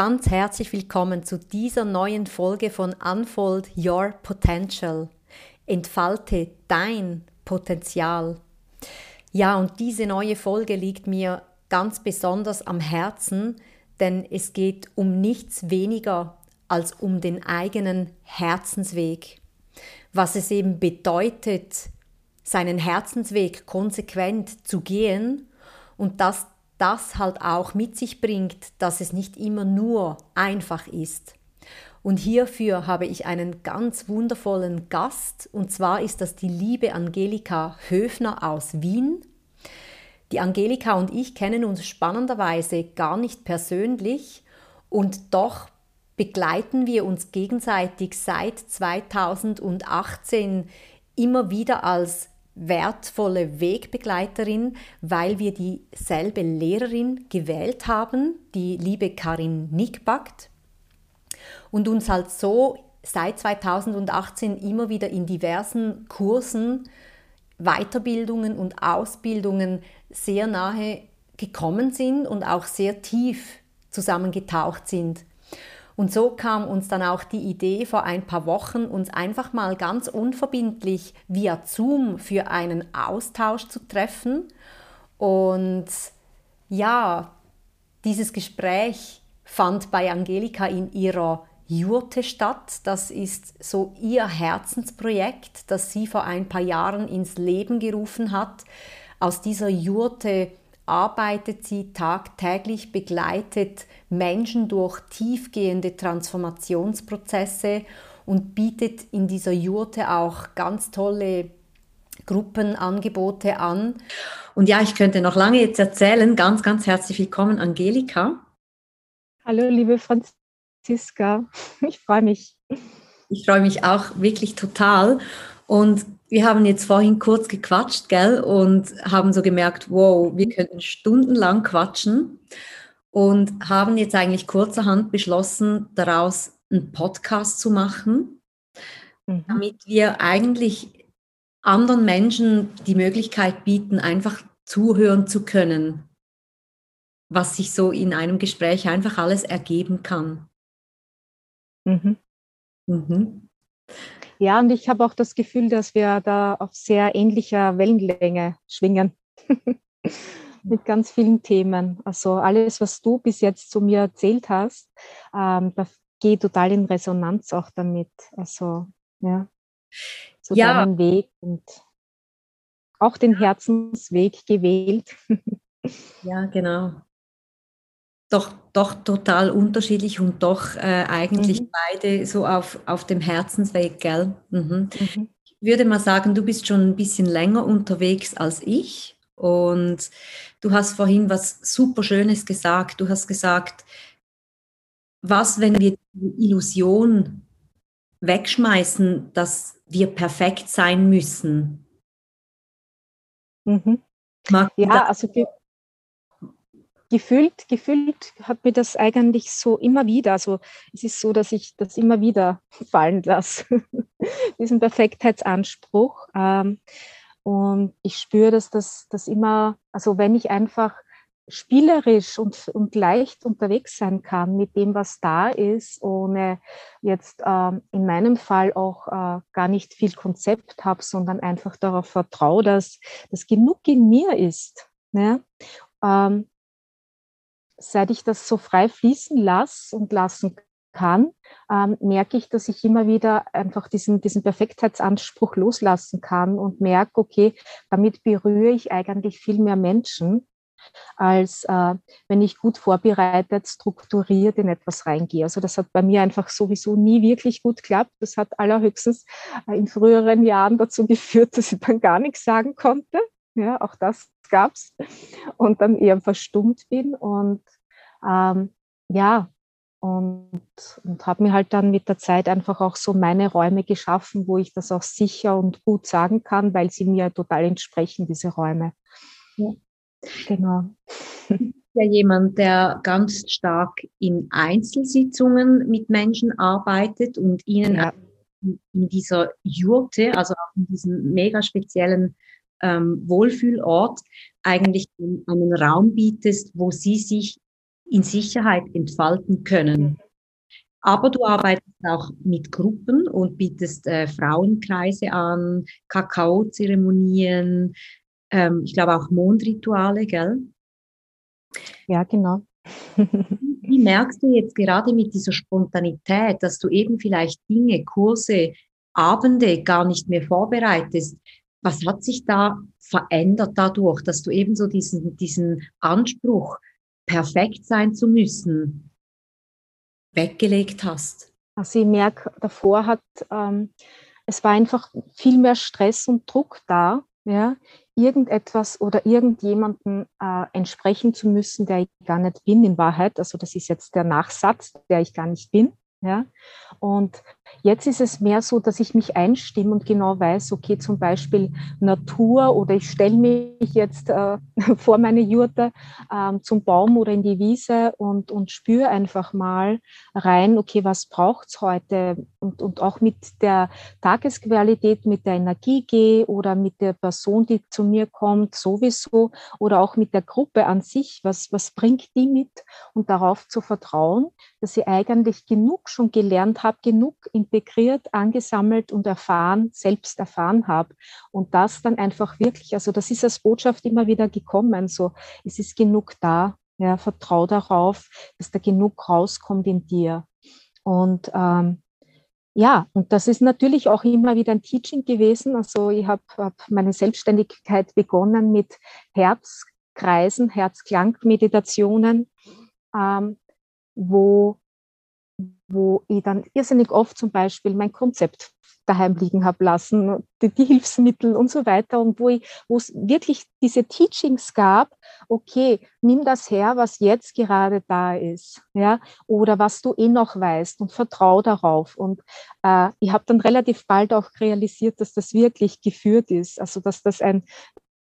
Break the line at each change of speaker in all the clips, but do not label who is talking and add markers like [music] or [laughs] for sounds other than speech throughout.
Ganz herzlich willkommen zu dieser neuen Folge von Unfold Your Potential. Entfalte dein Potenzial. Ja, und diese neue Folge liegt mir ganz besonders am Herzen, denn es geht um nichts weniger als um den eigenen Herzensweg. Was es eben bedeutet, seinen Herzensweg konsequent zu gehen und das das halt auch mit sich bringt, dass es nicht immer nur einfach ist. Und hierfür habe ich einen ganz wundervollen Gast, und zwar ist das die liebe Angelika Höfner aus Wien. Die Angelika und ich kennen uns spannenderweise gar nicht persönlich und doch begleiten wir uns gegenseitig seit 2018 immer wieder als wertvolle Wegbegleiterin, weil wir dieselbe Lehrerin gewählt haben, die liebe Karin Nickbackt, und uns halt so seit 2018 immer wieder in diversen Kursen, Weiterbildungen und Ausbildungen sehr nahe gekommen sind und auch sehr tief zusammengetaucht sind. Und so kam uns dann auch die Idee vor ein paar Wochen, uns einfach mal ganz unverbindlich via Zoom für einen Austausch zu treffen. Und ja, dieses Gespräch fand bei Angelika in ihrer Jurte statt. Das ist so ihr Herzensprojekt, das sie vor ein paar Jahren ins Leben gerufen hat. Aus dieser Jurte arbeitet sie tagtäglich, begleitet Menschen durch tiefgehende Transformationsprozesse und bietet in dieser Jurte auch ganz tolle Gruppenangebote an. Und ja, ich könnte noch lange jetzt erzählen. Ganz, ganz herzlich willkommen, Angelika.
Hallo, liebe Franziska. [laughs] Ich freue mich.
Ich freue mich auch wirklich total. Und wir haben jetzt vorhin kurz gequatscht, gell, und haben so gemerkt, wow, wir könnten stundenlang quatschen und haben jetzt eigentlich kurzerhand beschlossen, daraus einen Podcast zu machen, mhm. damit wir eigentlich anderen Menschen die Möglichkeit bieten, einfach zuhören zu können, was sich so in einem Gespräch einfach alles ergeben kann.
Mhm. Mhm. Ja, und ich habe auch das Gefühl, dass wir da auf sehr ähnlicher Wellenlänge schwingen. [laughs] Mit ganz vielen Themen. Also alles, was du bis jetzt zu mir erzählt hast, ähm, da geht total in Resonanz auch damit. Also, ja, zu ja. deinem Weg und auch den Herzensweg gewählt. [laughs]
ja, genau doch, doch total unterschiedlich und doch äh, eigentlich mhm. beide so auf, auf dem Herzensweg, gell? Mhm. Mhm. Ich würde mal sagen, du bist schon ein bisschen länger unterwegs als ich und du hast vorhin was super Schönes gesagt. Du hast gesagt, was, wenn wir die Illusion wegschmeißen, dass wir perfekt sein müssen?
Mhm. Ja, also gefühlt, gefühlt hat mir das eigentlich so immer wieder, also es ist so, dass ich das immer wieder [laughs] fallen lasse, [laughs] diesen Perfektheitsanspruch. Ähm, und ich spüre, dass das, das immer, also wenn ich einfach spielerisch und, und leicht unterwegs sein kann mit dem, was da ist, ohne jetzt ähm, in meinem Fall auch äh, gar nicht viel Konzept habe, sondern einfach darauf vertraue, dass das genug in mir ist. Ne? Ähm, seit ich das so frei fließen lasse und lassen kann, ähm, merke ich, dass ich immer wieder einfach diesen, diesen Perfektheitsanspruch loslassen kann und merke, okay, damit berühre ich eigentlich viel mehr Menschen, als äh, wenn ich gut vorbereitet, strukturiert in etwas reingehe. Also das hat bei mir einfach sowieso nie wirklich gut geklappt. Das hat allerhöchstens äh, in früheren Jahren dazu geführt, dass ich dann gar nichts sagen konnte. Ja, auch das gab es. Und dann eher verstummt bin und ähm, ja, und, und habe mir halt dann mit der Zeit einfach auch so meine Räume geschaffen, wo ich das auch sicher und gut sagen kann, weil sie mir total entsprechen, diese Räume. Ja.
Genau. [laughs] Ja, jemand, der ganz stark in Einzelsitzungen mit Menschen arbeitet und ihnen ja. in dieser Jurte, also auch in diesem mega speziellen ähm, Wohlfühlort eigentlich einen Raum bietest, wo sie sich in Sicherheit entfalten können. Aber du arbeitest auch mit Gruppen und bietest äh, Frauenkreise an, Kakaozeremonien, ähm, ich glaube auch Mondrituale, gell?
Ja, genau. [laughs]
Wie merkst du jetzt gerade mit dieser Spontanität, dass du eben vielleicht Dinge, Kurse, Abende gar nicht mehr vorbereitest? Was hat sich da verändert dadurch, dass du eben so diesen, diesen Anspruch, perfekt sein zu müssen, weggelegt hast?
Also ich merke, davor hat, ähm, es war einfach viel mehr Stress und Druck da, ja, irgendetwas oder irgendjemanden äh, entsprechen zu müssen, der ich gar nicht bin in Wahrheit. Also das ist jetzt der Nachsatz, der ich gar nicht bin. Ja? Und jetzt ist es mehr so, dass ich mich einstimme und genau weiß, okay, zum Beispiel Natur oder ich stelle mich jetzt äh, [laughs] vor meine Jurte äh, zum Baum oder in die Wiese und, und spüre einfach mal rein, okay, was braucht es heute? Und, und auch mit der Tagesqualität, mit der Energie gehe oder mit der Person, die zu mir kommt, sowieso oder auch mit der Gruppe an sich, was, was bringt die mit und darauf zu vertrauen, dass sie eigentlich genug schon gelernt habe, genug integriert, angesammelt und erfahren, selbst erfahren habe. Und das dann einfach wirklich, also das ist als Botschaft immer wieder gekommen, so es ist genug da, ja, vertrau darauf, dass da genug rauskommt in dir. Und ähm, ja, und das ist natürlich auch immer wieder ein Teaching gewesen. Also ich habe hab meine Selbstständigkeit begonnen mit Herzkreisen, Herzklangmeditationen, ähm, wo wo ich dann irrsinnig oft zum Beispiel mein Konzept daheim liegen habe lassen, die, die, Hilfsmittel und so weiter und wo, ich, wo es wirklich diese Teachings gab, okay, nimm das her, was jetzt gerade da ist, ja, oder was du eh noch weißt und vertrau darauf. Und äh, ich habe dann relativ bald auch realisiert, dass das wirklich geführt ist, also dass das ein,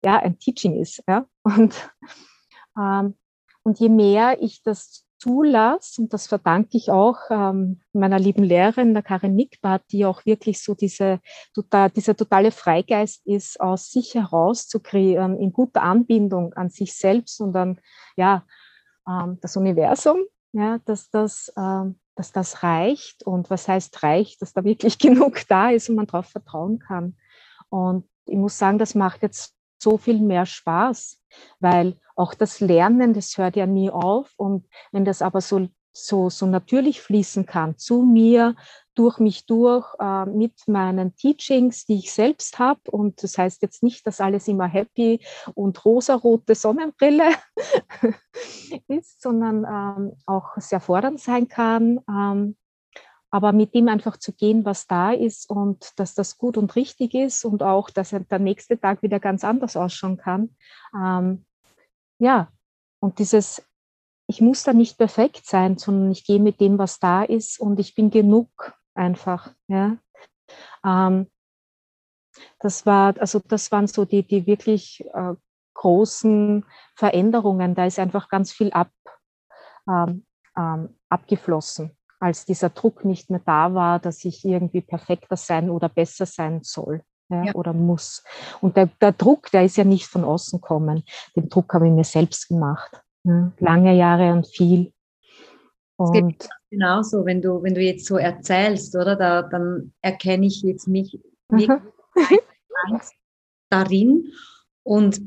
ja, ein Teaching ist, ja, und ähm, und je mehr ich das zulasse, und das verdanke ich auch ähm, meiner lieben Lehrerin, der Karin Nickbart, die auch wirklich so diese, total, dieser totale Freigeist ist, aus sich heraus zu kreieren, in guter Anbindung an sich selbst und an ja, ähm, das Universum, ja, dass, das, ähm, dass das reicht. Und was heißt reicht? Dass da wirklich [laughs] genug da ist und man darauf vertrauen kann. Und ich muss sagen, das macht jetzt so viel mehr Spaß, weil auch das Lernen, das hört ja nie auf. Und wenn das aber so, so, so natürlich fließen kann, zu mir, durch mich durch, äh, mit meinen Teachings, die ich selbst habe. Und das heißt jetzt nicht, dass alles immer happy und rosarote Sonnenbrille [laughs] ist, sondern ähm, auch sehr fordernd sein kann. Ähm, aber mit dem einfach zu gehen, was da ist und dass das gut und richtig ist und auch, dass der nächste Tag wieder ganz anders ausschauen kann. Ähm, ja, und dieses, ich muss da nicht perfekt sein, sondern ich gehe mit dem, was da ist und ich bin genug einfach. Ja. Ähm, das war, also das waren so die, die wirklich äh, großen Veränderungen. Da ist einfach ganz viel ab, ähm, ähm, abgeflossen als dieser Druck nicht mehr da war, dass ich irgendwie perfekter sein oder besser sein soll. Ja, ja. oder muss. Und der, der, Druck, der ist ja nicht von außen kommen. Den Druck habe ich mir selbst gemacht. Ja, lange Jahre und viel.
Und es geht genauso, wenn du, wenn du jetzt so erzählst, oder? Da, dann erkenne ich jetzt mich wirklich [laughs] darin. Und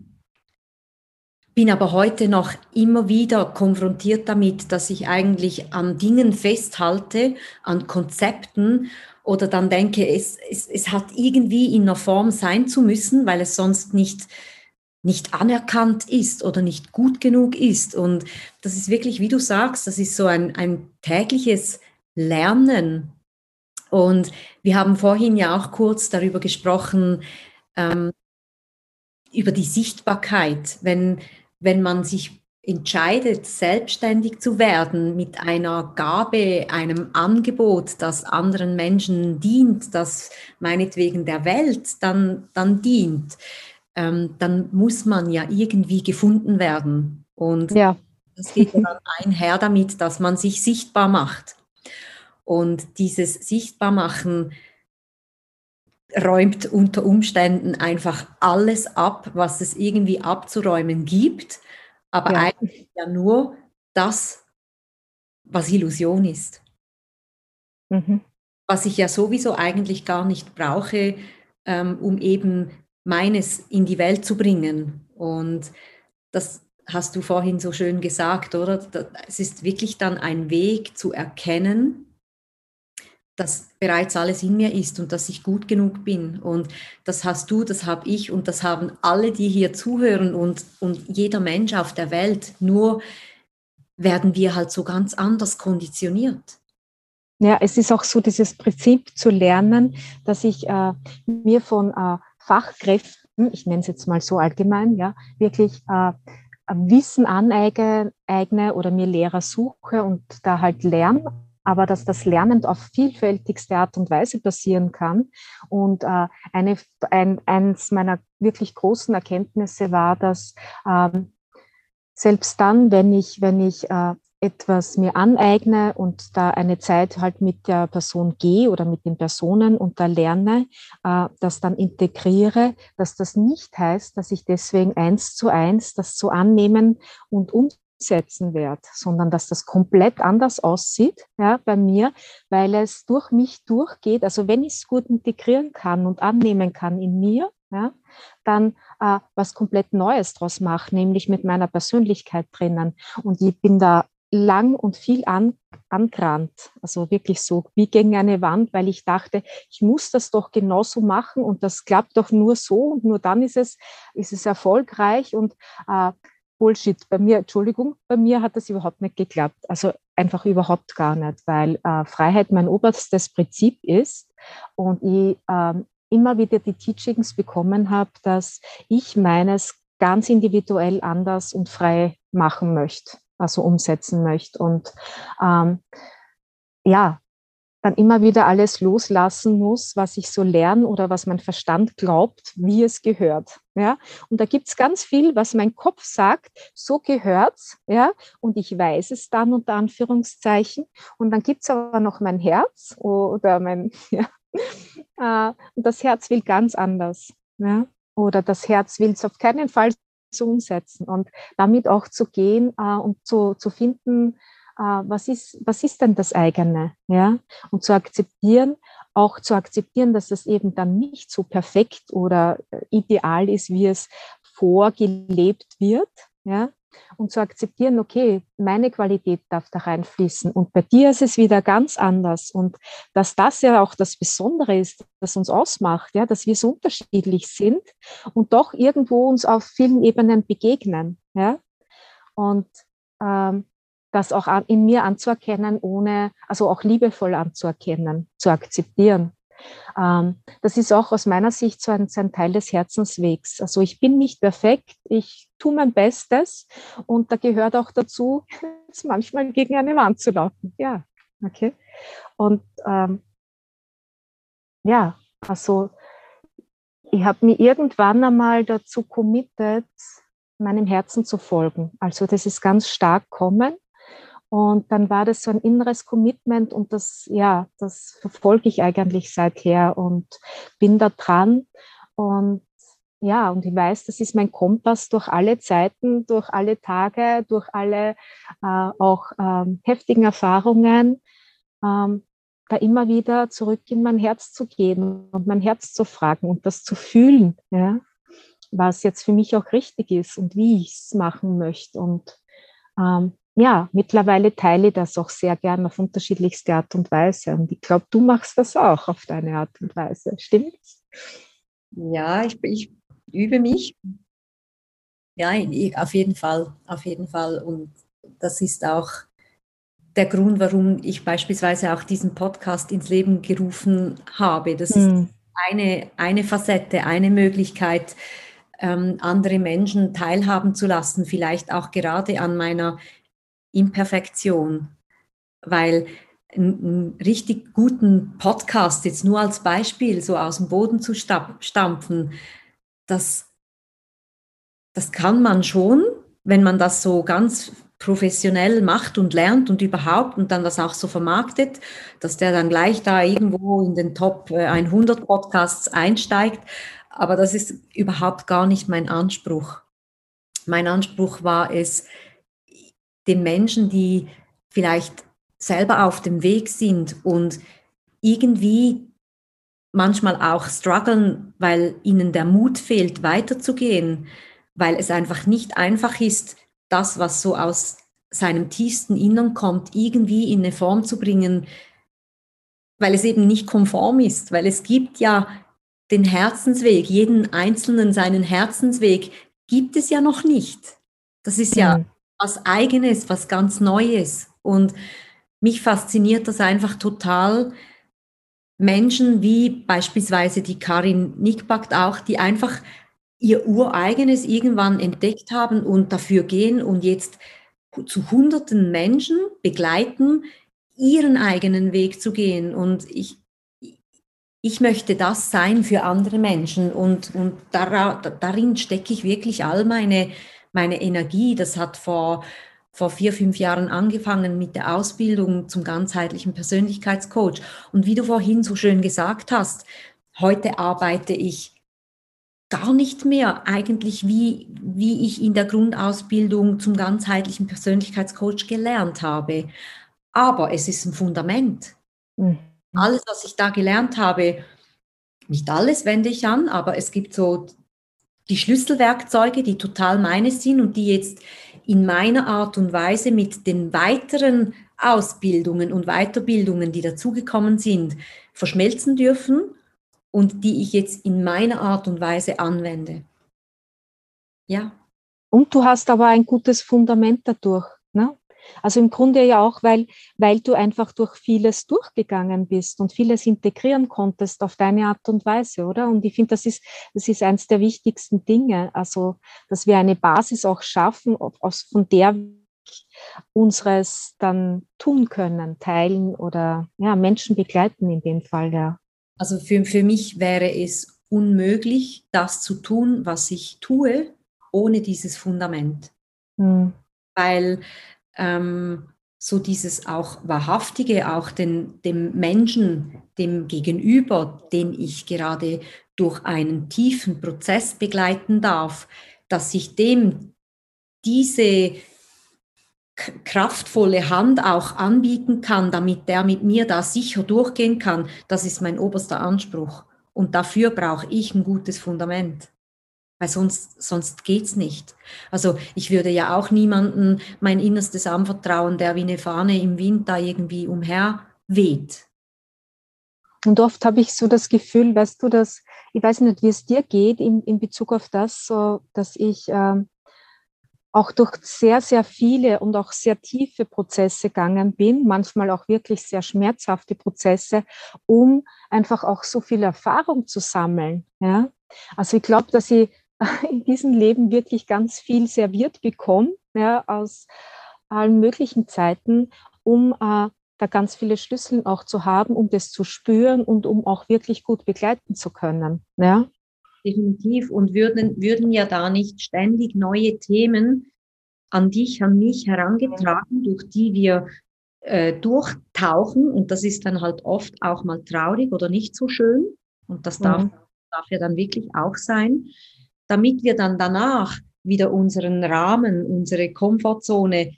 bin aber heute noch immer wieder konfrontiert damit, dass ich eigentlich an Dingen festhalte, an Konzepten oder dann denke, es, es, es hat irgendwie in einer Form sein zu müssen, weil es sonst nicht, nicht anerkannt ist oder nicht gut genug ist. Und das ist wirklich, wie du sagst, das ist so ein, ein tägliches Lernen. Und wir haben vorhin ja auch kurz darüber gesprochen, ähm, über die Sichtbarkeit. Wenn, wenn man sich entscheidet, selbstständig zu werden mit einer Gabe, einem Angebot, das anderen Menschen dient, das meinetwegen der Welt dann, dann dient, ähm, dann muss man ja irgendwie gefunden werden. Und ja. das geht dann einher damit, dass man sich sichtbar macht. Und dieses Sichtbarmachen räumt unter Umständen einfach alles ab, was es irgendwie abzuräumen gibt, aber ja. eigentlich ja nur das was Illusion ist. Mhm. Was ich ja sowieso eigentlich gar nicht brauche, ähm, um eben meines in die Welt zu bringen. Und das hast du vorhin so schön gesagt, oder? Es ist wirklich dann ein Weg zu erkennen, dass bereits alles in mir ist und dass ich gut genug bin. Und das hast du, das habe ich und das haben alle, die hier zuhören und, und jeder Mensch auf der Welt. Nur werden wir halt so ganz anders konditioniert.
Ja, es ist auch so dieses Prinzip zu lernen, dass ich äh, mir von äh, Fachkräften, ich nenne es jetzt mal so allgemein, ja, wirklich äh, Wissen aneigne oder mir Lehrer suche und da halt lerne, aber dass das Lernen auf vielfältigste Art und Weise passieren kann. Und äh, eine, ein, eins meiner wirklich großen Erkenntnisse war, dass ähm, selbst dann, wenn ich, wenn ich äh, etwas mir aneigne und da eine Zeit halt mit der Person gehe oder mit den Personen und da lerne, äh, das dann integriere, dass das nicht heißt, dass ich deswegen eins zu eins das so annehmen und umsetzen werde, sondern dass das komplett anders aussieht ja, bei mir, weil es durch mich durchgeht. Also wenn ich es gut integrieren kann und annehmen kann in mir, ja, dann äh, was komplett Neues draus mache, nämlich mit meiner Persönlichkeit drinnen. Und ich bin da lang und viel an, angerannt. Also wirklich so wie gegen eine Wand, weil ich dachte, ich muss das doch genauso machen und das klappt doch nur so und nur dann ist es, ist es erfolgreich und äh, Bullshit. Bei mir, Entschuldigung, bei mir hat das überhaupt nicht geklappt. Also einfach überhaupt gar nicht, weil äh, Freiheit mein oberstes Prinzip ist und ich äh, immer wieder die Teachings bekommen habe, dass ich meines ganz individuell anders und frei machen möchte also umsetzen möchte. Und ähm, ja, dann immer wieder alles loslassen muss, was ich so lerne oder was mein Verstand glaubt, wie es gehört. Ja? Und da gibt's ganz viel, was mein Kopf sagt, so gehört's, ja, und ich weiß es dann unter Anführungszeichen. Und dann gibt's aber noch mein Herz oder mein, [laughs] ja, äh, und das Herz will ganz anders. Ja? Oder das Herz will es auf keinen Fall zu umsetzen und damit auch zu gehen äh, und zu, zu finden, was, ist, was ist denn das eigene, ja, und zu akzeptieren, auch zu akzeptieren, dass es eben dann nicht so perfekt oder äh, ideal ist, wie es vorgelebt wird, ja, und zu akzeptieren, okay, meine Qualität darf da reinfließen und bei dir ist es wieder ganz anders. Und dass das ja auch das Besondere ist, das uns ausmacht, ja, dass wir so unterschiedlich sind und doch irgendwo uns auf vielen Ebenen begegnen, ja, und ähm, das auch in mir anzuerkennen, ohne, also auch liebevoll anzuerkennen, zu akzeptieren. Ähm, das ist auch aus meiner Sicht so ein, ein, Teil des Herzenswegs. Also ich bin nicht perfekt, ich tue mein Bestes und da gehört auch dazu, [laughs] manchmal gegen eine Wand zu laufen. Ja, okay. Und ähm, ja, also ich habe mir irgendwann einmal dazu committed, meinem Herzen zu folgen. Also das ist ganz stark kommen. Und dann war das so ein inneres Commitment und das, ja, das verfolge ich eigentlich seither und bin da dran. Und ja, und ich weiß, das ist mein Kompass durch alle Zeiten, durch alle Tage, durch alle äh, auch ähm, heftigen Erfahrungen, ähm, da immer wieder zurück in mein Herz zu gehen und mein Herz zu fragen und das zu fühlen, ja, was jetzt für mich auch richtig ist und wie ich es machen möchte. Und ähm, ja, mittlerweile teile ich das auch sehr gern auf unterschiedlichste Art und Weise. Und ich glaube, du machst das auch auf deine Art und Weise. Stimmt's?
Ja, ich, ich übe mich. Ja, auf jeden Fall, auf jeden Fall. Und das ist auch der Grund, warum ich beispielsweise auch diesen Podcast ins Leben gerufen habe. Das hm. ist eine, eine Facette, eine Möglichkeit, ähm, andere Menschen teilhaben zu lassen, vielleicht auch gerade an meiner Imperfektion, weil einen richtig guten Podcast jetzt nur als Beispiel so aus dem Boden zu stampfen, das, das kann man schon, wenn man das so ganz professionell macht und lernt und überhaupt und dann das auch so vermarktet, dass der dann gleich da irgendwo in den Top 100 äh, Podcasts einsteigt. Aber das ist überhaupt gar nicht mein Anspruch. Mein Anspruch war es, den Menschen, die vielleicht selber auf dem Weg sind und irgendwie manchmal auch strugglen, weil ihnen der Mut fehlt, weiterzugehen, weil es einfach nicht einfach ist, das, was so aus seinem tiefsten Innern kommt, irgendwie in eine Form zu bringen, weil es eben nicht konform ist, weil es gibt ja den Herzensweg, jeden Einzelnen seinen Herzensweg gibt es ja noch nicht. Das ist ja mhm. Was eigenes, was ganz Neues. Und mich fasziniert das einfach total. Menschen wie beispielsweise die Karin Nickbackt auch, die einfach ihr ureigenes irgendwann entdeckt haben und dafür gehen und jetzt zu hunderten Menschen begleiten, ihren eigenen Weg zu gehen. Und ich, ich möchte das sein für andere Menschen und, und darin stecke ich wirklich all meine, meine Energie. Das hat vor, vor vier, fünf Jahren angefangen mit der Ausbildung zum ganzheitlichen Persönlichkeitscoach. Und wie du vorhin so schön gesagt hast, heute arbeite ich gar nicht mehr eigentlich, wie, wie ich in der Grundausbildung zum ganzheitlichen Persönlichkeitscoach gelernt habe. Aber es ist ein Fundament. Mhm. Alles, was ich da gelernt habe, nicht alles wende ich an, aber es gibt so die Schlüsselwerkzeuge, die total meine sind und die jetzt in meiner Art und Weise mit den weiteren Ausbildungen und Weiterbildungen, die dazugekommen sind, verschmelzen dürfen und die ich jetzt in meiner Art und Weise anwende.
Ja. Und du hast aber ein gutes Fundament dadurch. Also im Grunde ja auch, weil, weil du einfach durch vieles durchgegangen bist und vieles integrieren konntest auf deine Art und Weise, oder? Und ich finde, das ist, das ist eines der wichtigsten Dinge. Also, dass wir eine Basis auch schaffen, aus, von der wir unseres dann tun können, teilen oder ja, Menschen begleiten in dem Fall, ja.
Also für, für mich wäre es unmöglich, das zu tun, was ich tue, ohne dieses Fundament. Hm. Weil ähm, so dieses auch Wahrhaftige, auch den, dem Menschen, dem Gegenüber, den ich gerade durch einen tiefen Prozess begleiten darf, dass ich dem diese kraftvolle Hand auch anbieten kann, damit der mit mir da sicher durchgehen kann, das ist mein oberster Anspruch. Und dafür brauche ich ein gutes Fundament weil sonst, sonst es nicht. Also ich würde ja auch niemandem mein Innerstes anvertrauen, der wie eine Fahne im Wind da irgendwie umher weht.
Und oft habe ich so das Gefühl, weißt du, dass, ich weiß nicht, wie es dir geht in, in Bezug auf das, so, dass ich ähm, auch durch sehr, sehr viele und auch sehr tiefe Prozesse gegangen bin, manchmal auch wirklich sehr schmerzhafte Prozesse, um einfach auch so viel Erfahrung zu sammeln. Ja? Also ich glaube, dass ich [laughs] in diesem Leben wirklich ganz viel serviert bekomme, ja, aus allen möglichen Zeiten, um äh, da ganz viele Schlüssel auch zu haben, um das zu spüren und um auch wirklich gut begleiten zu können. Ja.
Definitiv. Und würden, würden ja da nicht ständig neue Themen an dich, an mich herangetragen, durch die wir äh, durchtauchen. Und das ist dann halt oft auch mal traurig oder nicht so schön. Und das darf, mhm. darf ja dann wirklich auch sein damit wir dann danach wieder unseren Rahmen, unsere Komfortzone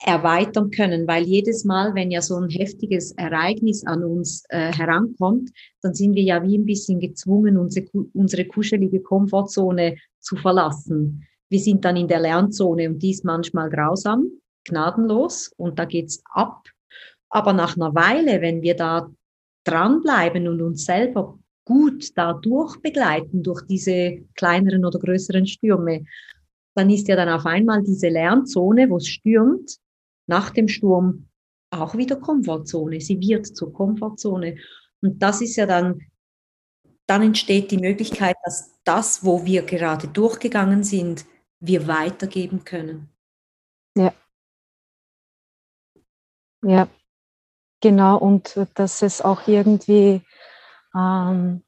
erweitern können, weil jedes Mal, wenn ja so ein heftiges Ereignis an uns äh, herankommt, dann sind wir ja wie ein bisschen gezwungen, unsere, unsere kuschelige Komfortzone zu verlassen. Wir sind dann in der Lernzone und die ist manchmal grausam, gnadenlos und da geht's ab. Aber nach einer Weile, wenn wir da dranbleiben und uns selber gut dadurch begleiten, durch diese kleineren oder größeren Stürme, dann ist ja dann auf einmal diese Lernzone, wo es stürmt, nach dem Sturm auch wieder Komfortzone. Sie wird zur Komfortzone. Und das ist ja dann, dann entsteht die Möglichkeit, dass das, wo wir gerade durchgegangen sind, wir weitergeben können.
Ja. Ja, genau. Und dass es auch irgendwie ähm,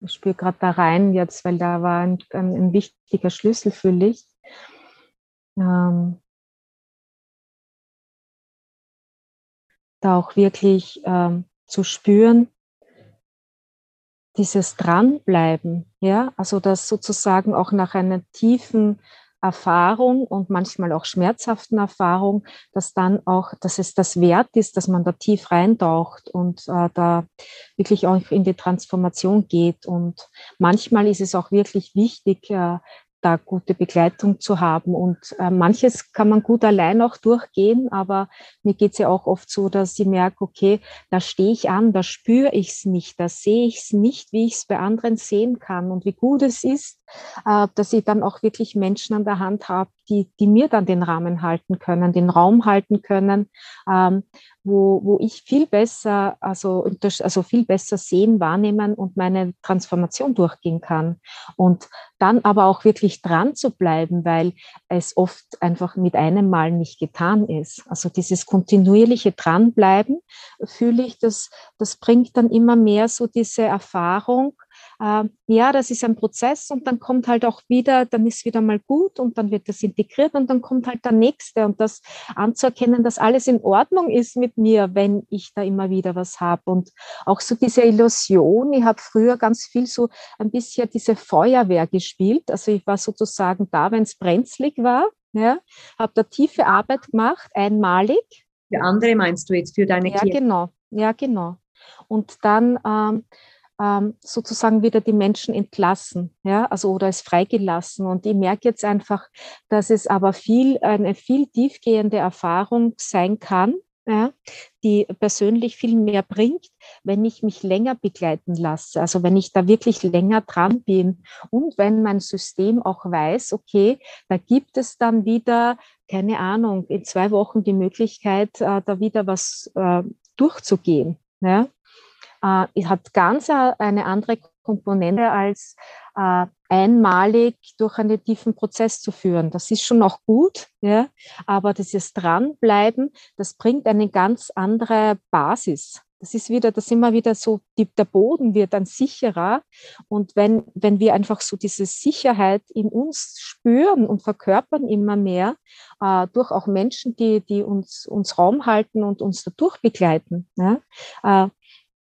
ich spüre gerade da rein jetzt, weil da war ein, ein, ein wichtiger Schlüssel für Licht. Ähm, da auch wirklich ähm, zu spüren, dieses Dranbleiben, ja, also das sozusagen auch nach einer tiefen Erfahrung und manchmal auch schmerzhaften Erfahrung, dass dann auch, dass es das wert ist, dass man da tief reintaucht und äh, da wirklich auch in die Transformation geht. Und manchmal ist es auch wirklich wichtig, äh, da gute Begleitung zu haben. Und äh, manches kann man gut allein auch durchgehen, aber mir geht es ja auch oft so, dass ich merke, okay, da stehe ich an, da spüre ich es nicht, da sehe ich es nicht, wie ich es bei anderen sehen kann und wie gut es ist, äh, dass ich dann auch wirklich Menschen an der Hand habe, die, die mir dann den Rahmen halten können, den Raum halten können, ähm, wo, wo ich viel besser, also, also viel besser sehen, wahrnehmen und meine Transformation durchgehen kann. Und dann aber auch wirklich dran zu bleiben, weil es oft einfach mit einem Mal nicht getan ist. Also dieses kontinuierliche Dranbleiben, fühle ich, das, das bringt dann immer mehr so diese Erfahrung, äh, ja, das ist ein Prozess und dann kommt halt auch wieder, dann ist wieder mal gut und dann wird das integriert und dann kommt halt der nächste und das anzuerkennen, dass alles in Ordnung ist mit mir, wenn ich da immer wieder was habe und auch so diese Illusion, ich habe früher ganz viel so ein bisschen diese Feuerwehr gespielt, also ich war sozusagen da, wenn es brenzlig war, ja, habe da tiefe Arbeit gemacht, einmalig.
Für andere meinst du jetzt, für deine
Ja, Klienten? genau, ja, genau. Und dann ähm, ähm, sozusagen wieder die Menschen entlassen, ja, also oder es freigelassen. Und ich merke jetzt einfach, dass es aber viel, eine viel tiefgehende Erfahrung sein kann, ja, die persönlich viel mehr bringt, wenn ich mich länger begleiten lasse. Also wenn ich da wirklich länger dran bin und wenn mein System auch weiß, okay, da gibt es dann wieder, keine Ahnung, in zwei Wochen die Möglichkeit, äh, da wieder was äh, durchzugehen. Ja? Äh, hat ganz eine andere Komponente als äh, einmalig durch einen tiefen Prozess zu führen. Das ist schon auch gut, ja, aber dieses Dranbleiben, das bringt eine ganz andere Basis. Das ist wieder, das immer wieder so, die, der Boden wird dann sicherer. Und wenn, wenn wir einfach so diese Sicherheit in uns spüren und verkörpern immer mehr, äh, durch auch Menschen, die, die uns, uns Raum halten und uns dadurch begleiten, ja, äh,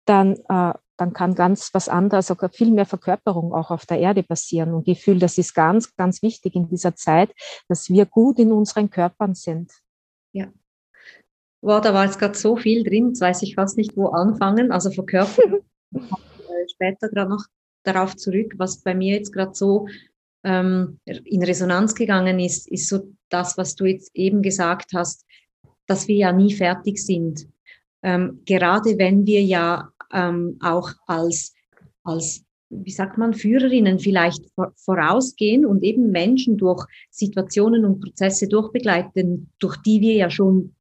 dann, äh, dann kann ganz was anderes, sogar viel mehr Verkörperung auch auf der Erde passieren. Und ich fühle, das ist ganz, ganz wichtig in dieser Zeit, dass wir gut in unseren Körpern sind.
Ja. Wow, da war jetzt gerade so viel drin, jetzt weiß ich fast nicht, wo anfangen. Also Verkörperung, [laughs] äh, später gerade noch darauf zurück, was bei mir jetzt gerade so ähm, in Resonanz gegangen ist, ist so das, was du jetzt eben gesagt hast, dass wir ja nie fertig sind. Ähm, gerade wenn wir ja ähm, auch als, als, wie sagt man, Führerinnen vielleicht vorausgehen und eben Menschen durch Situationen und Prozesse durchbegleiten, durch die wir ja schon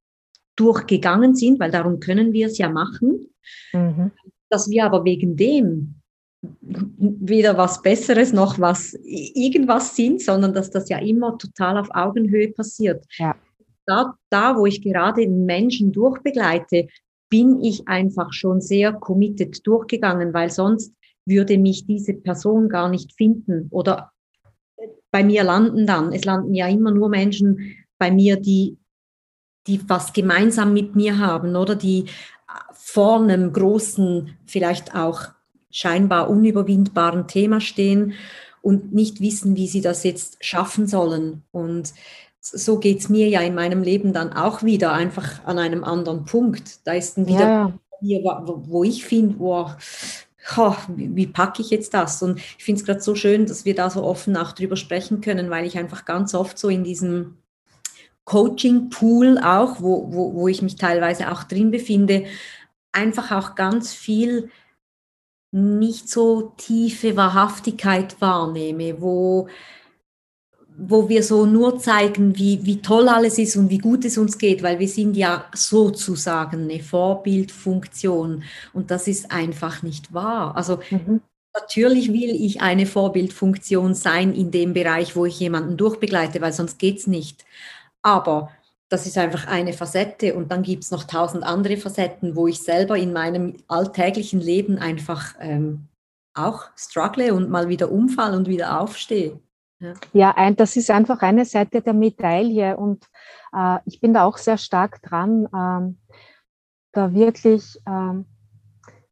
durchgegangen sind, weil darum können wir es ja machen, mhm. dass wir aber wegen dem weder was Besseres noch was irgendwas sind, sondern dass das ja immer total auf Augenhöhe passiert. Ja. Da, da, wo ich gerade Menschen durchbegleite, bin ich einfach schon sehr committed durchgegangen, weil sonst würde mich diese Person gar nicht finden oder bei mir landen dann. Es landen ja immer nur Menschen bei mir, die, die was gemeinsam mit mir haben oder die vor einem großen, vielleicht auch scheinbar unüberwindbaren Thema stehen und nicht wissen, wie sie das jetzt schaffen sollen. Und so geht es mir ja in meinem Leben dann auch wieder, einfach an einem anderen Punkt. Da ist dann wieder, ja. hier, wo, wo ich finde, wow, oh, wie, wie packe ich jetzt das? Und ich finde es gerade so schön, dass wir da so offen auch drüber sprechen können, weil ich einfach ganz oft so in diesem Coaching-Pool auch, wo, wo, wo ich mich teilweise auch drin befinde, einfach auch ganz viel nicht so tiefe Wahrhaftigkeit wahrnehme, wo wo wir so nur zeigen, wie, wie toll alles ist und wie gut es uns geht, weil wir sind ja sozusagen eine Vorbildfunktion und das ist einfach nicht wahr. Also mhm. natürlich will ich eine Vorbildfunktion sein in dem Bereich, wo ich jemanden durchbegleite, weil sonst geht es nicht. Aber das ist einfach eine Facette und dann gibt es noch tausend andere Facetten, wo ich selber in meinem alltäglichen Leben einfach ähm, auch struggle und mal wieder umfall und wieder aufstehe.
Ja, ein, das ist einfach eine Seite der Medaille und äh, ich bin da auch sehr stark dran, ähm, da wirklich ähm,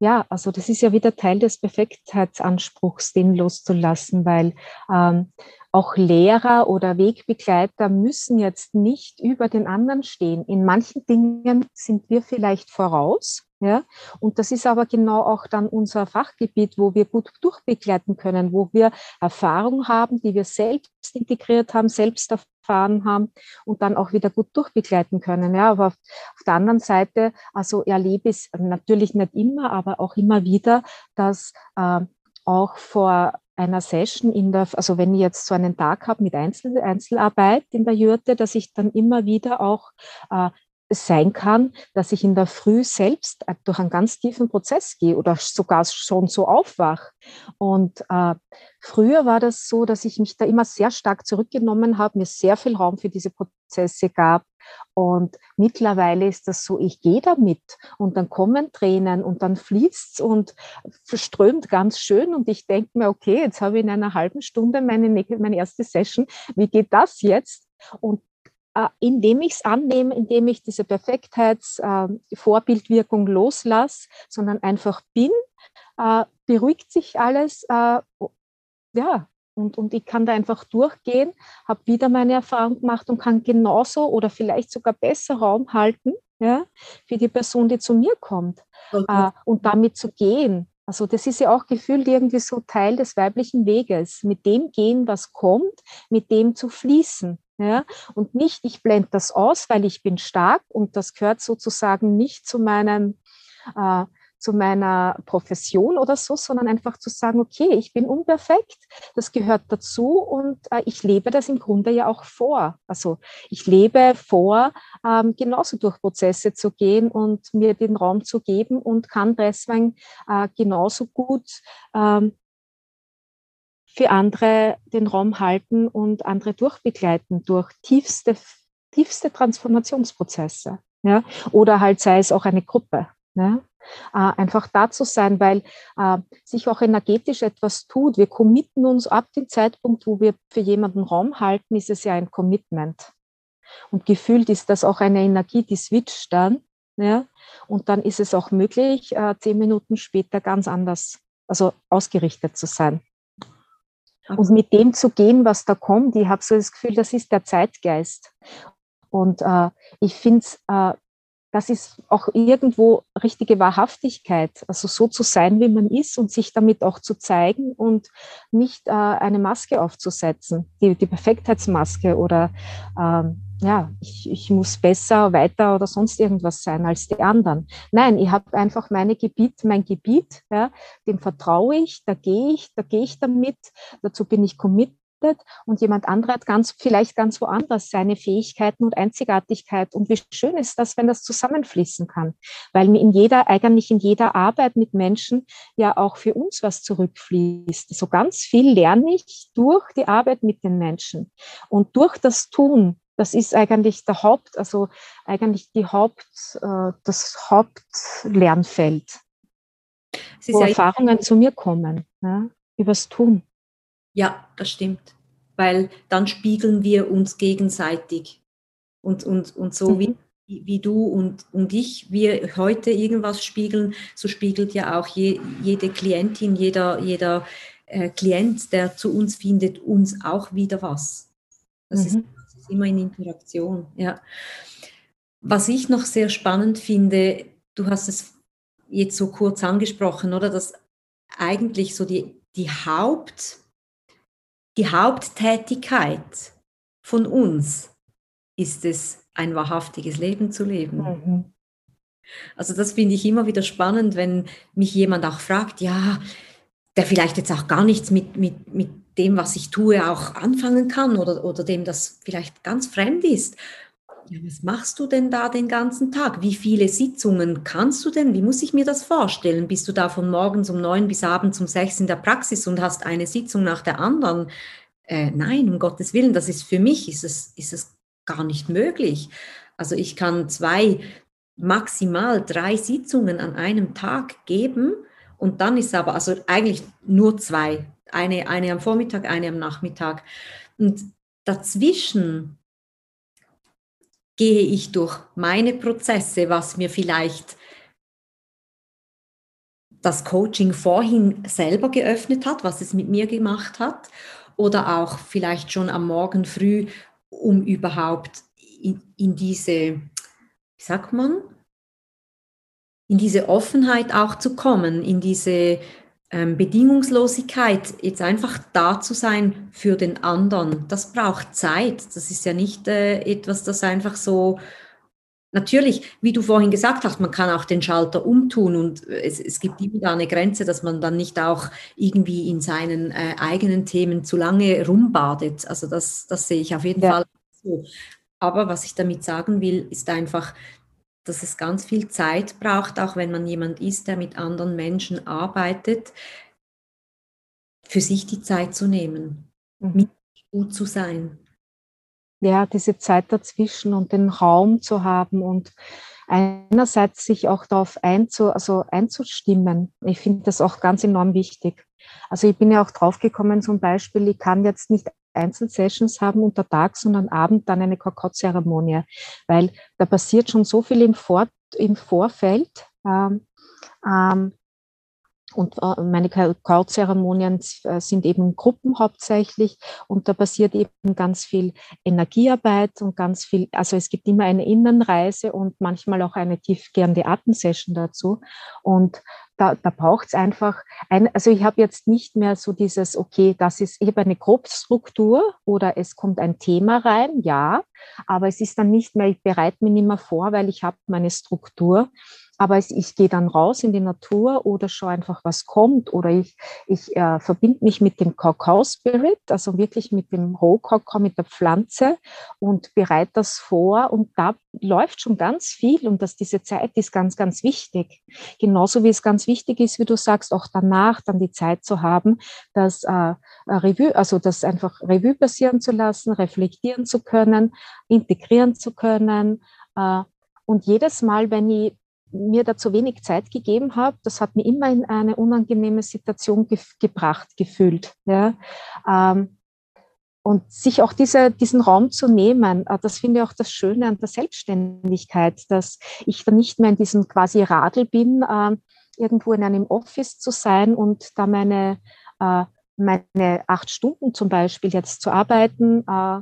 ja, also das ist ja wieder Teil des Perfektheitsanspruchs, den loszulassen, weil ähm, auch Lehrer oder Wegbegleiter müssen jetzt nicht über den anderen stehen. In manchen Dingen sind wir vielleicht voraus. Ja, und das ist aber genau auch dann unser Fachgebiet, wo wir gut durchbegleiten können, wo wir Erfahrung haben, die wir selbst integriert haben, selbst erfahren haben und dann auch wieder gut durchbegleiten können. Ja, aber auf, auf der anderen Seite, also erlebe ich natürlich nicht immer, aber auch immer wieder, dass äh, auch vor einer Session in der, also wenn ich jetzt so einen Tag habe mit Einzel, Einzelarbeit in der Jurte, dass ich dann immer wieder auch äh, sein kann, dass ich in der Früh selbst äh, durch einen ganz tiefen Prozess gehe oder sogar schon so aufwach. Und äh, früher war das so, dass ich mich da immer sehr stark zurückgenommen habe, mir sehr viel Raum für diese Prozesse gab. Und mittlerweile ist das so, ich gehe damit und dann kommen Tränen und dann fließt es und verströmt ganz schön und ich denke mir, okay, jetzt habe ich in einer halben Stunde meine, meine erste Session, wie geht das jetzt? Und indem ich es annehme, indem ich diese Perfektheitsvorbildwirkung äh, loslasse, sondern einfach bin, äh, beruhigt sich alles. Äh, ja, und, und ich kann da einfach durchgehen, habe wieder meine Erfahrung gemacht und kann genauso oder vielleicht sogar besser Raum halten ja, für die Person, die zu mir kommt. Okay. Äh, und damit zu gehen. Also das ist ja auch gefühlt irgendwie so Teil des weiblichen Weges, mit dem gehen, was kommt, mit dem zu fließen. Ja? Und nicht, ich blende das aus, weil ich bin stark und das gehört sozusagen nicht zu meinem äh, zu meiner Profession oder so, sondern einfach zu sagen, okay, ich bin unperfekt, das gehört dazu und äh, ich lebe das im Grunde ja auch vor. Also ich lebe vor, ähm, genauso durch Prozesse zu gehen und mir den Raum zu geben und kann deswegen äh, genauso gut ähm, für andere den Raum halten und andere durchbegleiten durch tiefste, tiefste Transformationsprozesse. Ja? Oder halt sei es auch eine Gruppe. Ja? Äh, einfach da zu sein, weil äh, sich auch energetisch etwas tut. Wir committen uns ab dem Zeitpunkt, wo wir für jemanden Raum halten, ist es ja ein Commitment. Und gefühlt ist das auch eine Energie, die switcht dann. Ja? Und dann ist es auch möglich, äh, zehn Minuten später ganz anders, also ausgerichtet zu sein. Und mit dem zu gehen, was da kommt, ich habe so das Gefühl, das ist der Zeitgeist. Und äh, ich finde, äh, das ist auch irgendwo richtige Wahrhaftigkeit, also so zu sein, wie man ist und sich damit auch zu zeigen und nicht äh, eine Maske aufzusetzen, die, die Perfektheitsmaske oder ähm, ja, ich, ich muss besser, weiter oder sonst irgendwas sein als die anderen. Nein, ich habe einfach meine Gebiet, mein Gebiet, ja, dem vertraue ich, da gehe ich, da gehe ich damit, dazu bin ich committed und jemand anderer hat ganz, vielleicht ganz woanders seine Fähigkeiten und Einzigartigkeit. Und wie schön ist das, wenn das zusammenfließen kann, weil in jeder, eigentlich in jeder Arbeit mit Menschen ja auch für uns was zurückfließt. So ganz viel lerne ich durch die Arbeit mit den Menschen und durch das Tun das ist eigentlich der Haupt, also eigentlich die Haupt, äh, das Hauptlernfeld, wo ja Erfahrungen zu mir kommen, ja, übers Tun.
Ja, das stimmt, weil dann spiegeln wir uns gegenseitig und, und, und so mhm. wie wie du und, und ich, wir heute irgendwas spiegeln, so spiegelt ja auch je, jede Klientin, jeder, jeder äh, Klient, der zu uns findet, uns auch wieder was. Das mhm. ist immer in Interaktion. Ja. Was ich noch sehr spannend finde, du hast es jetzt so kurz angesprochen, oder dass eigentlich so die, die, Haupt, die Haupttätigkeit von uns ist es, ein wahrhaftiges Leben zu leben. Mhm. Also das finde ich immer wieder spannend, wenn mich jemand auch fragt, ja, der vielleicht jetzt auch gar nichts mit, mit, mit dem, was ich tue, auch anfangen kann oder, oder dem das vielleicht ganz fremd ist. Was machst du denn da den ganzen Tag? Wie viele Sitzungen kannst du denn? Wie muss ich mir das vorstellen? Bist du da von morgens um neun bis abends um sechs in der Praxis und hast eine Sitzung nach der anderen? Äh, nein, um Gottes Willen, das ist für mich, ist es, ist es gar nicht möglich. Also ich kann zwei, maximal drei Sitzungen an einem Tag geben und dann ist aber, also eigentlich nur zwei, eine, eine am Vormittag, eine am Nachmittag. Und dazwischen gehe ich durch meine Prozesse, was mir vielleicht das Coaching vorhin selber geöffnet hat, was es mit mir gemacht hat, oder auch vielleicht schon am Morgen früh, um überhaupt in, in diese, wie sagt man, in diese Offenheit auch zu kommen, in diese ähm, Bedingungslosigkeit, jetzt einfach da zu sein für den anderen. Das braucht Zeit. Das ist ja nicht äh, etwas, das einfach so Natürlich, wie du vorhin gesagt hast, man kann auch den Schalter umtun und es, es gibt immer da eine Grenze, dass man dann nicht auch irgendwie in seinen äh, eigenen Themen zu lange rumbadet. Also das, das sehe ich auf jeden ja. Fall so. Aber was ich damit sagen will, ist einfach, dass es ganz viel Zeit braucht, auch wenn man jemand ist, der mit anderen Menschen arbeitet, für sich die Zeit zu nehmen, mhm. mit gut zu sein.
Ja, diese Zeit dazwischen und den Raum zu haben und einerseits sich auch darauf einzu, also einzustimmen. Ich finde das auch ganz enorm wichtig. Also ich bin ja auch draufgekommen, zum Beispiel, ich kann jetzt nicht Einzelsessions haben unter Tag, sondern Abend dann eine Kakaozeremonie, weil da passiert schon so viel im, Vor im Vorfeld. Ähm, ähm, und äh, meine Kakaozeremonien äh, sind eben Gruppen hauptsächlich und da passiert eben ganz viel Energiearbeit und ganz viel, also es gibt immer eine Innenreise und manchmal auch eine tiefgehende Atemsession dazu. Und da, da braucht es einfach, ein, also ich habe jetzt nicht mehr so dieses, okay, das ist, ich habe eine Grobstruktur oder es kommt ein Thema rein, ja, aber es ist dann nicht mehr, ich bereite mich nicht mehr vor, weil ich habe meine Struktur aber ich, ich gehe dann raus in die Natur oder schaue einfach, was kommt. Oder ich, ich äh, verbinde mich mit dem Kakao-Spirit, also wirklich mit dem Rohkakao, mit der Pflanze und bereite das vor. Und da läuft schon ganz viel und dass diese Zeit ist ganz, ganz wichtig. Genauso wie es ganz wichtig ist, wie du sagst, auch danach dann die Zeit zu haben, das äh, Revue, also das einfach Revue passieren zu lassen, reflektieren zu können, integrieren zu können. Äh, und jedes Mal, wenn ich mir da zu wenig Zeit gegeben habe, das hat mir immer in eine unangenehme Situation ge gebracht, gefühlt. Ja. Ähm, und sich auch diese, diesen Raum zu nehmen, äh, das finde ich auch das Schöne an der Selbstständigkeit, dass ich dann nicht mehr in diesem quasi Radl bin, äh, irgendwo in einem Office zu sein und da meine, äh, meine acht Stunden zum Beispiel jetzt zu arbeiten, äh,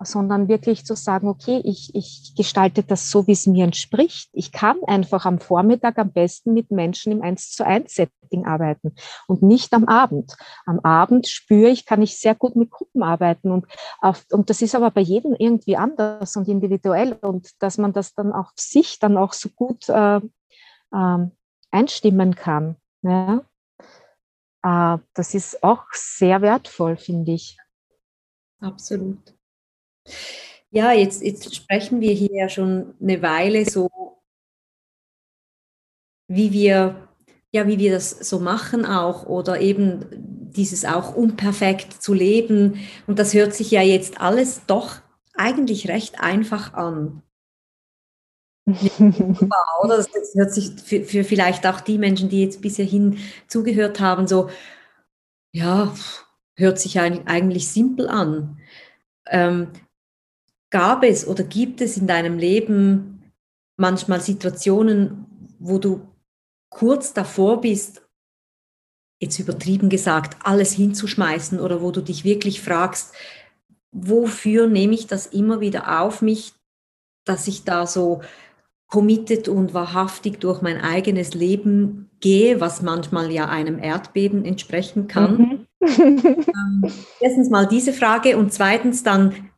sondern wirklich zu sagen, okay, ich, ich gestalte das so, wie es mir entspricht. Ich kann einfach am Vormittag am besten mit Menschen im 1 zu 1 Setting arbeiten und nicht am Abend. Am Abend spüre ich, kann ich sehr gut mit Gruppen arbeiten und, auf, und das ist aber bei jedem irgendwie anders und individuell und dass man das dann auch sich dann auch so gut äh, äh, einstimmen kann. Ja? Äh, das ist auch sehr wertvoll, finde ich.
Absolut. Ja, jetzt, jetzt sprechen wir hier ja schon eine Weile so, wie wir, ja, wie wir das so machen auch oder eben dieses auch unperfekt zu leben. Und das hört sich ja jetzt alles doch eigentlich recht einfach an. [laughs] oder? Das hört sich für, für vielleicht auch die Menschen, die jetzt bisher hin zugehört haben, so, ja, hört sich eigentlich simpel an. Ähm, Gab es oder gibt es in deinem Leben manchmal Situationen, wo du kurz davor bist, jetzt übertrieben gesagt, alles hinzuschmeißen oder wo du dich wirklich fragst, wofür nehme ich das immer wieder auf mich, dass ich da so committed und wahrhaftig durch mein eigenes Leben gehe, was manchmal ja einem Erdbeben entsprechen kann. Mhm. ähm, erstens mal diese Frage und zweitens dann,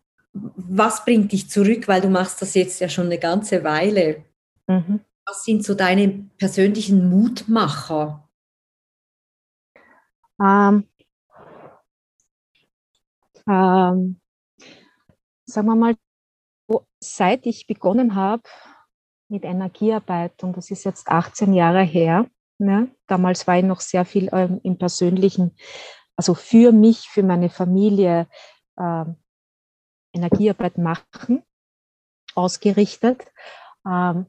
was bringt dich zurück, weil du machst das jetzt ja schon eine ganze Weile. Mhm. Was sind so deine persönlichen Mutmacher?
Ähm, ähm, sagen wir mal, seit ich begonnen habe mit Energiearbeit, und das ist jetzt 18 Jahre her, ne, damals war ich noch sehr viel ähm, im persönlichen, also für mich, für meine Familie, ähm, Energiearbeit machen, ausgerichtet. Ähm,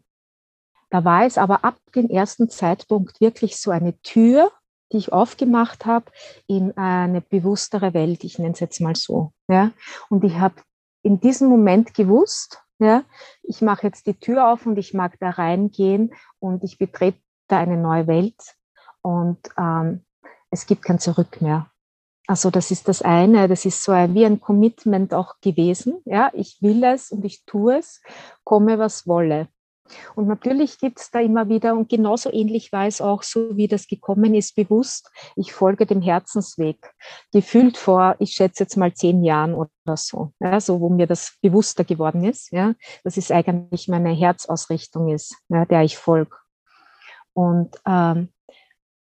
da war es aber ab dem ersten Zeitpunkt wirklich so eine Tür, die ich aufgemacht habe in eine bewusstere Welt. Ich nenne es jetzt mal so. Ja? Und ich habe in diesem Moment gewusst, ja, ich mache jetzt die Tür auf und ich mag da reingehen und ich betrete da eine neue Welt. Und ähm, es gibt kein Zurück mehr. Also das ist das eine, das ist so ein, wie ein Commitment auch gewesen. Ja, ich will es und ich tue es, komme was wolle. Und natürlich gibt es da immer wieder, und genauso ähnlich war es auch, so wie das gekommen ist, bewusst, ich folge dem Herzensweg. Gefühlt vor, ich schätze jetzt mal zehn Jahren oder so, ja, so wo mir das bewusster geworden ist, ja, dass es eigentlich meine Herzausrichtung ist, ja, der ich folge. Und ähm,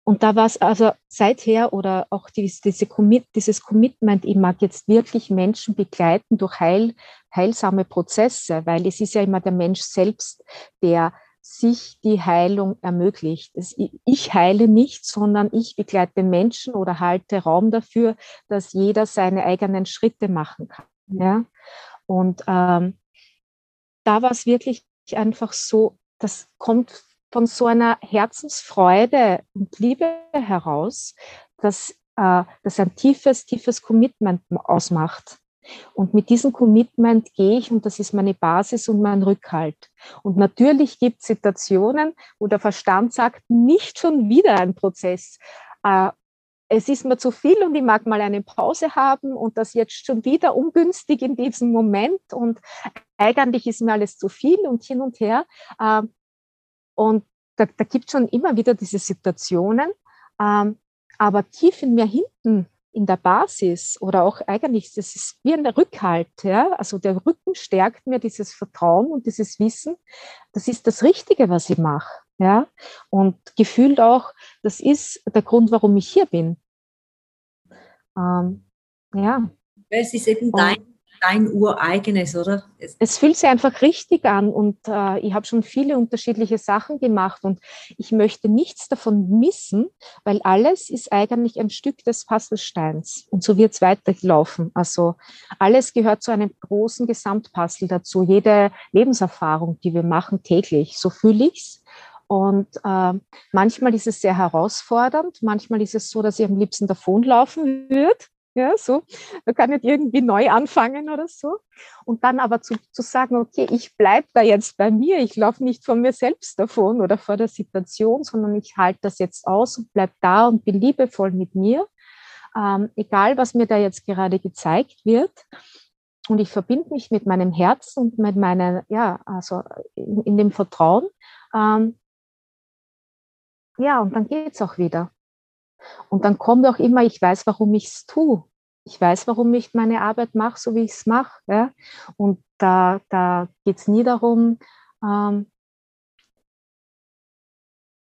und da war es also seither oder auch diese, diese Commit, dieses Commitment, ich mag jetzt wirklich Menschen begleiten durch heil, heilsame Prozesse, weil es ist ja immer der Mensch selbst, der sich die Heilung ermöglicht. Ich heile nicht, sondern ich begleite Menschen oder halte Raum dafür, dass jeder seine eigenen Schritte machen kann. Ja? Und ähm, da war es wirklich einfach so, das kommt von so einer Herzensfreude und Liebe heraus, dass äh, das ein tiefes, tiefes Commitment ausmacht. Und mit diesem Commitment gehe ich und das ist meine Basis und mein Rückhalt. Und natürlich gibt es Situationen, wo der Verstand sagt, nicht schon wieder ein Prozess. Äh, es ist mir zu viel und ich mag mal eine Pause haben und das jetzt schon wieder ungünstig in diesem Moment und eigentlich ist mir alles zu viel und hin und her. Und da, da gibt es schon immer wieder diese Situationen, ähm, aber tief in mir hinten in der Basis oder auch eigentlich, das ist wie ein Rückhalt, ja, also der Rücken stärkt mir dieses Vertrauen und dieses Wissen, das ist das Richtige, was ich mache, ja, und gefühlt auch, das ist der Grund, warum ich hier bin. Ähm, ja.
Es ist eben dein dein ureigenes, oder?
Es, es fühlt sich einfach richtig an und äh, ich habe schon viele unterschiedliche Sachen gemacht und ich möchte nichts davon missen, weil alles ist eigentlich ein Stück des Puzzlesteins und so wird es weiterlaufen. Also alles gehört zu einem großen Gesamtpuzzle dazu, jede Lebenserfahrung, die wir machen täglich, so fühle ich es. Und äh, manchmal ist es sehr herausfordernd, manchmal ist es so, dass ich am liebsten davonlaufen würde. Ja, so. Man kann nicht irgendwie neu anfangen oder so. Und dann aber zu, zu sagen, okay, ich bleibe da jetzt bei mir, ich laufe nicht von mir selbst davon oder vor der Situation, sondern ich halte das jetzt aus und bleib da und bin liebevoll mit mir. Ähm, egal, was mir da jetzt gerade gezeigt wird. Und ich verbinde mich mit meinem Herz und mit meiner, ja, also in, in dem Vertrauen. Ähm, ja, und dann geht es auch wieder. Und dann kommt auch immer, ich weiß, warum ich es tue. Ich weiß, warum ich meine Arbeit mache, so wie ich es mache. Ja? Und da, da geht es nie darum, ähm,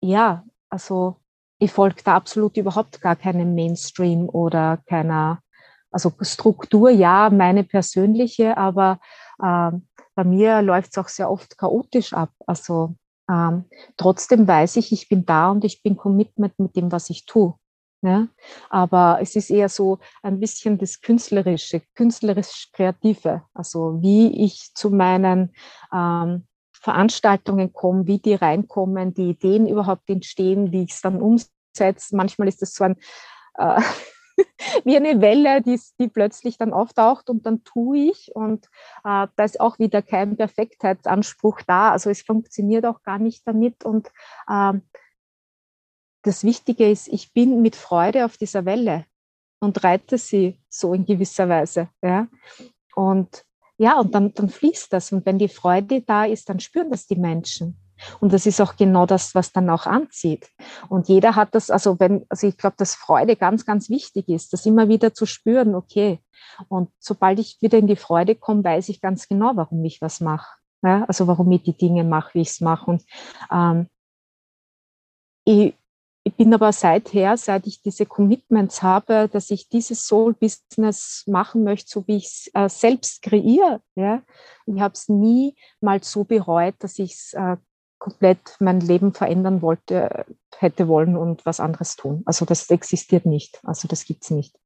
ja, also ich folge da absolut überhaupt gar keinem Mainstream oder keiner, also Struktur, ja, meine persönliche, aber ähm, bei mir läuft es auch sehr oft chaotisch ab. Also ähm, trotzdem weiß ich, ich bin da und ich bin commitment mit dem, was ich tue. Ja? Aber es ist eher so ein bisschen das Künstlerische, künstlerisch-kreative, also wie ich zu meinen ähm, Veranstaltungen komme, wie die reinkommen, die Ideen überhaupt entstehen, wie ich es dann umsetze. Manchmal ist das so ein äh, [laughs] wie eine Welle, die, die plötzlich dann auftaucht und dann tue ich. Und äh, da ist auch wieder kein Perfektheitsanspruch da. Also es funktioniert auch gar nicht damit. Und äh, das Wichtige ist, ich bin mit Freude auf dieser Welle und reite sie so in gewisser Weise. Ja? Und ja, und dann, dann fließt das. Und wenn die Freude da ist, dann spüren das die Menschen. Und das ist auch genau das, was dann auch anzieht. Und jeder hat das, also wenn, also ich glaube, dass Freude ganz, ganz wichtig ist, das immer wieder zu spüren, okay. Und sobald ich wieder in die Freude komme, weiß ich ganz genau, warum ich was mache. Ja? Also warum ich die Dinge mache, wie ich es mache. Und ähm, ich, ich bin aber seither, seit ich diese Commitments habe, dass ich dieses Soul-Business machen möchte, so wie ich es äh, selbst kreiere. Ja? Ich habe es nie mal so bereut, dass ich es äh, komplett mein Leben verändern wollte, hätte wollen und was anderes tun. Also das existiert nicht. Also das gibt es nicht.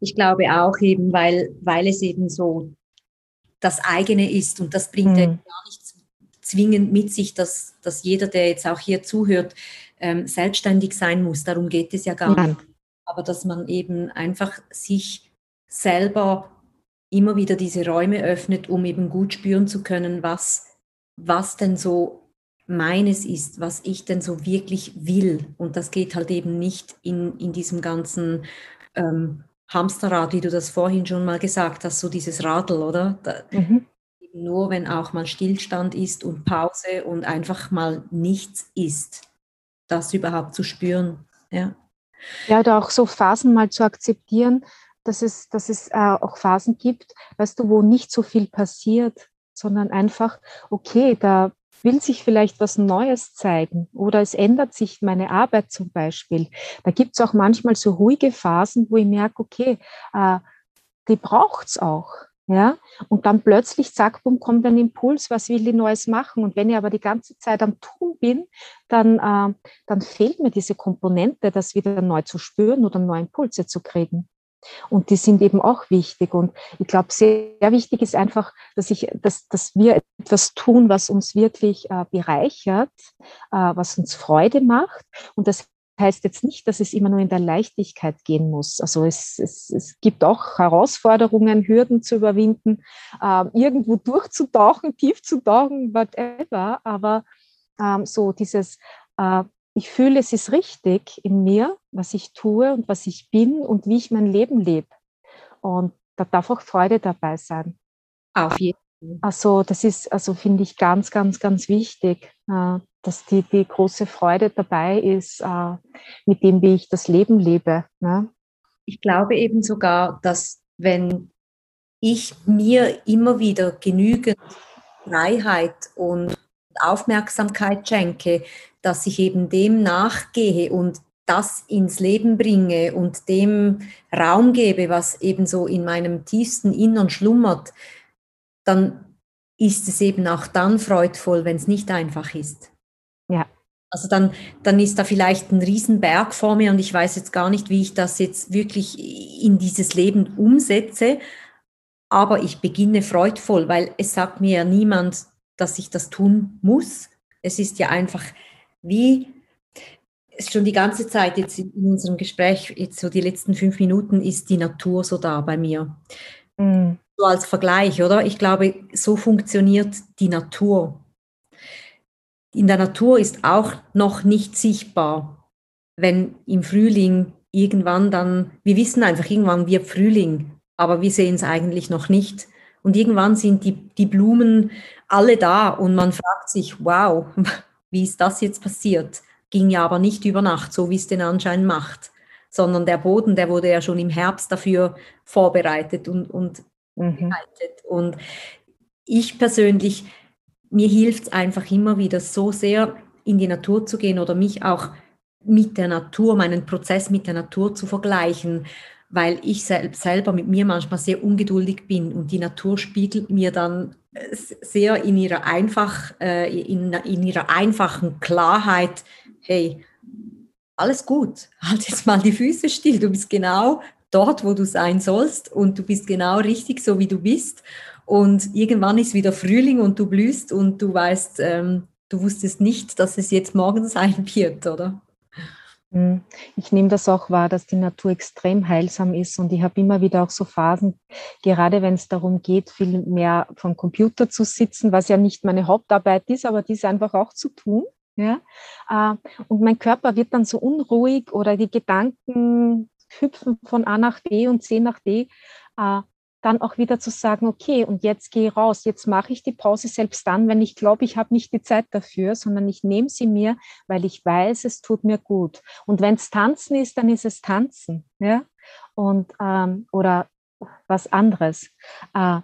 Ich glaube auch eben, weil, weil es eben so das eigene ist und das bringt mhm. ja gar nicht zwingend mit sich, dass, dass jeder, der jetzt auch hier zuhört, ähm, selbstständig sein muss. Darum geht es ja gar Nein. nicht. Aber dass man eben einfach sich selber immer wieder diese Räume öffnet, um eben gut spüren zu können, was was denn so meines ist, was ich denn so wirklich will. Und das geht halt eben nicht in, in diesem ganzen ähm, Hamsterrad, wie du das vorhin schon mal gesagt hast, so dieses Radl, oder? Da, mhm. Nur wenn auch mal Stillstand ist und Pause und einfach mal nichts ist, das überhaupt zu spüren. Ja,
ja oder auch so Phasen mal zu akzeptieren, dass es, dass es äh, auch Phasen gibt, weißt du, wo nicht so viel passiert, sondern einfach, okay, da will sich vielleicht was Neues zeigen oder es ändert sich meine Arbeit zum Beispiel. Da gibt es auch manchmal so ruhige Phasen, wo ich merke, okay, äh, die braucht es auch. Ja, und dann plötzlich, zack, bumm, kommt ein Impuls, was will ich Neues machen? Und wenn ich aber die ganze Zeit am Tun bin, dann, äh, dann fehlt mir diese Komponente, das wieder neu zu spüren oder neue Impulse zu kriegen. Und die sind eben auch wichtig. Und ich glaube, sehr, wichtig ist einfach, dass, ich, dass, dass wir etwas tun, was uns wirklich äh, bereichert, äh, was uns Freude macht. Und das heißt jetzt nicht, dass es immer nur in der Leichtigkeit gehen muss. Also es, es, es gibt auch Herausforderungen, Hürden zu überwinden, äh, irgendwo durchzutauchen, [laughs] tief zu tauchen, whatever. Aber ähm, so dieses äh, ich fühle, es ist richtig in mir, was ich tue und was ich bin und wie ich mein Leben lebe. Und da darf auch Freude dabei sein.
Auf jeden Fall.
Also das ist, also finde ich ganz, ganz, ganz wichtig, dass die, die große Freude dabei ist, äh, mit dem, wie ich das Leben lebe. Ne?
Ich glaube eben sogar, dass wenn ich mir immer wieder genügend Freiheit und Aufmerksamkeit schenke, dass ich eben dem nachgehe und das ins Leben bringe und dem Raum gebe, was eben so in meinem tiefsten Innern schlummert, dann ist es eben auch dann freudvoll, wenn es nicht einfach ist.
Ja.
Also dann, dann ist da vielleicht ein Riesenberg vor mir und ich weiß jetzt gar nicht, wie ich das jetzt wirklich in dieses Leben umsetze, aber ich beginne freudvoll, weil es sagt mir ja niemand, dass ich das tun muss. Es ist ja einfach wie schon die ganze Zeit jetzt in unserem Gespräch, jetzt so die letzten fünf Minuten, ist die Natur so da bei mir. Mhm. So als Vergleich, oder? Ich glaube, so funktioniert die Natur. In der Natur ist auch noch nicht sichtbar, wenn im Frühling irgendwann dann, wir wissen einfach, irgendwann wird Frühling, aber wir sehen es eigentlich noch nicht. Und irgendwann sind die, die Blumen alle da und man fragt sich, wow, [laughs] wie ist das jetzt passiert? Ging ja aber nicht über Nacht, so wie es den Anschein macht, sondern der Boden, der wurde ja schon im Herbst dafür vorbereitet und, und mhm. Und ich persönlich, mir hilft es einfach immer wieder so sehr, in die Natur zu gehen oder mich auch mit der Natur, meinen Prozess mit der Natur zu vergleichen, weil ich selber mit mir manchmal sehr ungeduldig bin und die Natur spiegelt mir dann sehr in ihrer, einfach, äh, in, in ihrer einfachen Klarheit, hey, alles gut, [laughs] halt jetzt mal die Füße still, du bist genau dort, wo du sein sollst und du bist genau richtig so, wie du bist. Und irgendwann ist wieder Frühling und du blühst und du weißt, ähm, du wusstest nicht, dass es jetzt morgen [laughs] sein wird, oder?
Hm. Ich nehme das auch wahr, dass die Natur extrem heilsam ist und ich habe immer wieder auch so Phasen, gerade wenn es darum geht, viel mehr vom Computer zu sitzen, was ja nicht meine Hauptarbeit ist, aber dies einfach auch zu tun. Ja? Äh, und mein Körper wird dann so unruhig oder die Gedanken hüpfen von A nach B und C nach D. Äh, dann auch wieder zu sagen, okay, und jetzt gehe ich raus, jetzt mache ich die Pause selbst dann, wenn ich glaube, ich habe nicht die Zeit dafür, sondern ich nehme sie mir, weil ich weiß, es tut mir gut. Und wenn es Tanzen ist, dann ist es Tanzen, ja, und ähm, oder was anderes. Äh,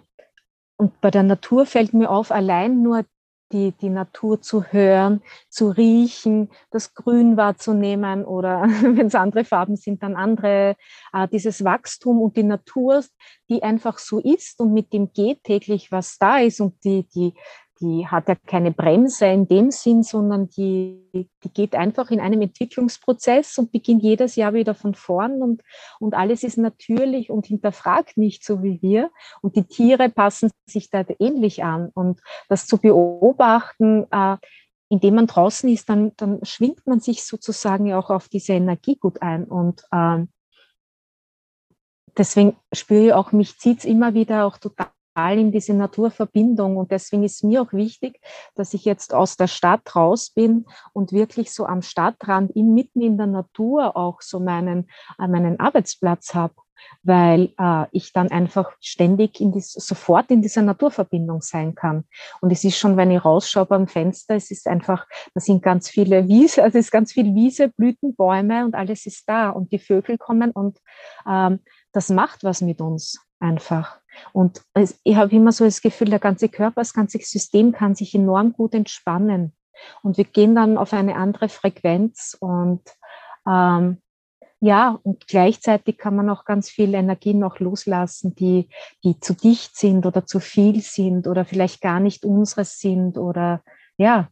und bei der Natur fällt mir auf, allein nur die, die Natur zu hören, zu riechen, das Grün wahrzunehmen oder [laughs] wenn es andere Farben sind, dann andere, äh, dieses Wachstum und die Natur, die einfach so ist und mit dem geht täglich, was da ist und die, die, die hat ja keine Bremse in dem Sinn, sondern die, die geht einfach in einem Entwicklungsprozess und beginnt jedes Jahr wieder von vorn und, und alles ist natürlich und hinterfragt nicht so wie wir. Und die Tiere passen sich da ähnlich an. Und das zu beobachten, äh, indem man draußen ist, dann, dann schwingt man sich sozusagen auch auf diese Energie gut ein. Und äh, deswegen spüre ich auch, mich zieht es immer wieder auch total in diese Naturverbindung. Und deswegen ist mir auch wichtig, dass ich jetzt aus der Stadt raus bin und wirklich so am Stadtrand, in, mitten in der Natur auch so meinen, äh, meinen Arbeitsplatz habe weil äh, ich dann einfach ständig in dies, sofort in dieser Naturverbindung sein kann. Und es ist schon, wenn ich rausschaue beim Fenster, es ist einfach, da sind ganz viele Wiese, also es ist ganz viel Wiese, Blüten, Bäume und alles ist da und die Vögel kommen und ähm, das macht was mit uns einfach. Und ich habe immer so das Gefühl, der ganze Körper, das ganze System kann sich enorm gut entspannen. Und wir gehen dann auf eine andere Frequenz und ähm, ja, und gleichzeitig kann man auch ganz viel Energie noch loslassen, die, die zu dicht sind oder zu viel sind oder vielleicht gar nicht unseres sind oder ja.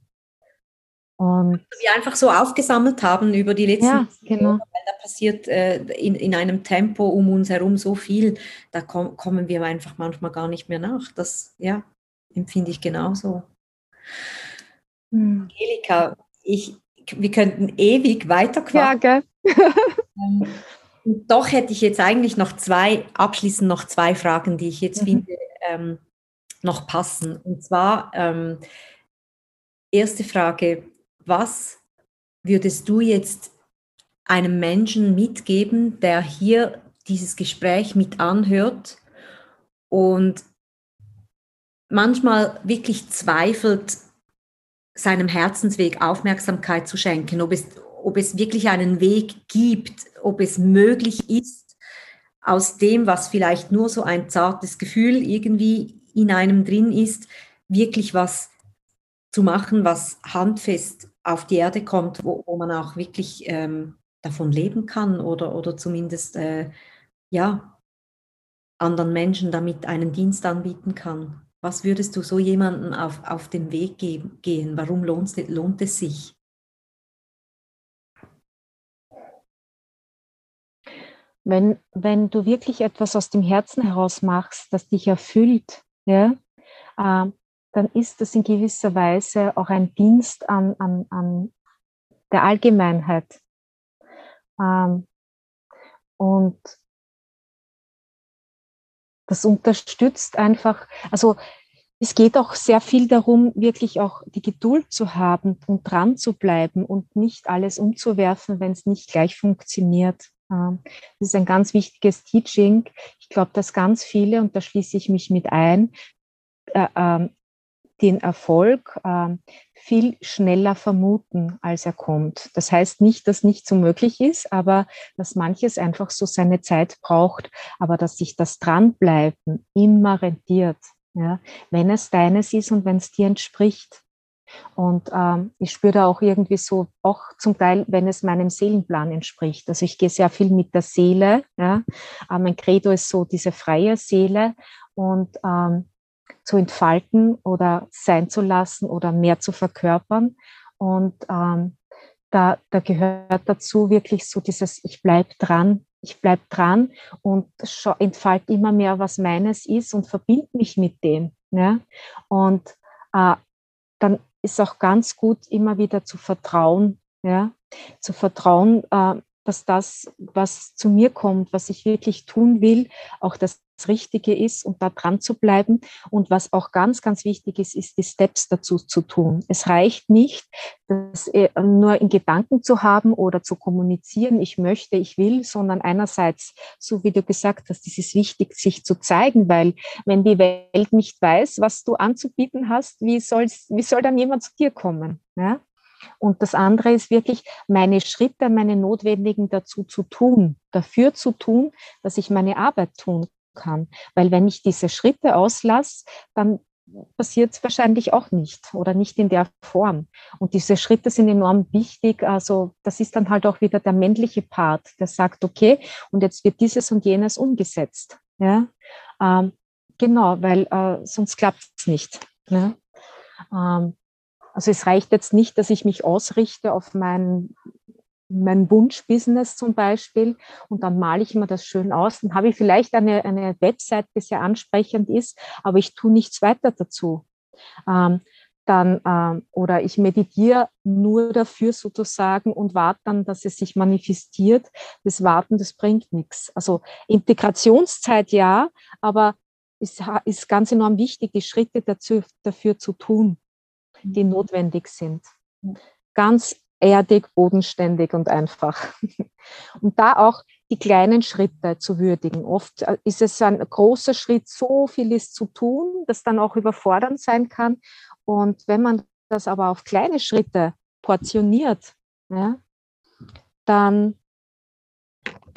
Und wir einfach so aufgesammelt haben über die letzten
ja, genau. Jahre,
weil da passiert äh, in, in einem Tempo um uns herum so viel, da komm, kommen wir einfach manchmal gar nicht mehr nach. Das ja, empfinde ich genauso. Hm. Angelika, ich, wir könnten ewig weiter
Ja, gell? [laughs]
Ähm, doch hätte ich jetzt eigentlich noch zwei, abschließend noch zwei Fragen, die ich jetzt mhm. finde, ähm, noch passen. Und zwar, ähm, erste Frage, was würdest du jetzt einem Menschen mitgeben, der hier dieses Gespräch mit anhört und manchmal wirklich zweifelt, seinem Herzensweg Aufmerksamkeit zu schenken, ob es, ob es wirklich einen Weg gibt, ob es möglich ist, aus dem, was vielleicht nur so ein zartes Gefühl irgendwie in einem drin ist, wirklich was zu machen, was handfest auf die Erde kommt, wo, wo man auch wirklich ähm, davon leben kann oder, oder zumindest äh, ja, anderen Menschen damit einen Dienst anbieten kann. Was würdest du so jemandem auf, auf den Weg gehen? Warum lohnt, lohnt es sich?
Wenn, wenn du wirklich etwas aus dem Herzen heraus machst, das dich erfüllt, ja, äh, dann ist das in gewisser Weise auch ein Dienst an, an, an der Allgemeinheit. Ähm, und das unterstützt einfach, also es geht auch sehr viel darum, wirklich auch die Geduld zu haben und dran zu bleiben und nicht alles umzuwerfen, wenn es nicht gleich funktioniert. Ähm, das ist ein ganz wichtiges Teaching. Ich glaube, dass ganz viele, und da schließe ich mich mit ein, äh, ähm, den Erfolg äh, viel schneller vermuten, als er kommt. Das heißt nicht, dass nicht so möglich ist, aber dass manches einfach so seine Zeit braucht, aber dass sich das Dranbleiben immer rentiert, ja, wenn es deines ist und wenn es dir entspricht. Und ähm, ich spüre da auch irgendwie so, auch zum Teil, wenn es meinem Seelenplan entspricht. Also ich gehe sehr viel mit der Seele. Ja. Äh, mein Credo ist so diese freie Seele. Und ähm, zu entfalten oder sein zu lassen oder mehr zu verkörpern. Und ähm, da, da gehört dazu wirklich so dieses, ich bleibe dran, ich bleibe dran und entfalte immer mehr, was meines ist und verbinde mich mit dem. Ja? Und äh, dann ist auch ganz gut, immer wieder zu vertrauen, ja? zu vertrauen, äh, dass das, was zu mir kommt, was ich wirklich tun will, auch das Richtige ist und da dran zu bleiben. Und was auch ganz, ganz wichtig ist, ist die Steps dazu zu tun. Es reicht nicht, das äh, nur in Gedanken zu haben oder zu kommunizieren, ich möchte, ich will, sondern einerseits, so wie du gesagt hast, es ist wichtig, sich zu zeigen, weil wenn die Welt nicht weiß, was du anzubieten hast, wie, soll's, wie soll dann jemand zu dir kommen? Ja? Und das andere ist wirklich, meine Schritte, meine notwendigen dazu zu tun, dafür zu tun, dass ich meine Arbeit tun kann. Weil wenn ich diese Schritte auslasse, dann passiert es wahrscheinlich auch nicht oder nicht in der Form. Und diese Schritte sind enorm wichtig. Also das ist dann halt auch wieder der männliche Part, der sagt, okay, und jetzt wird dieses und jenes umgesetzt. Ja? Ähm, genau, weil äh, sonst klappt es nicht. Ne? Ähm, also es reicht jetzt nicht, dass ich mich ausrichte auf mein, mein Wunschbusiness zum Beispiel und dann male ich mir das schön aus. Dann habe ich vielleicht eine, eine Website, die sehr ansprechend ist, aber ich tue nichts weiter dazu. Ähm, dann, ähm, oder ich meditiere nur dafür sozusagen und warte dann, dass es sich manifestiert. Das Warten, das bringt nichts. Also Integrationszeit ja, aber ist, ist ganz enorm wichtig, die Schritte dazu, dafür zu tun, die mhm. notwendig sind. Ganz erdig, bodenständig und einfach. [laughs] Und da auch die kleinen Schritte zu würdigen. Oft äh, ist es ein großer Schritt, so viel ist zu tun, das dann auch überfordernd sein kann. Und wenn man das aber auf kleine Schritte portioniert, ja, dann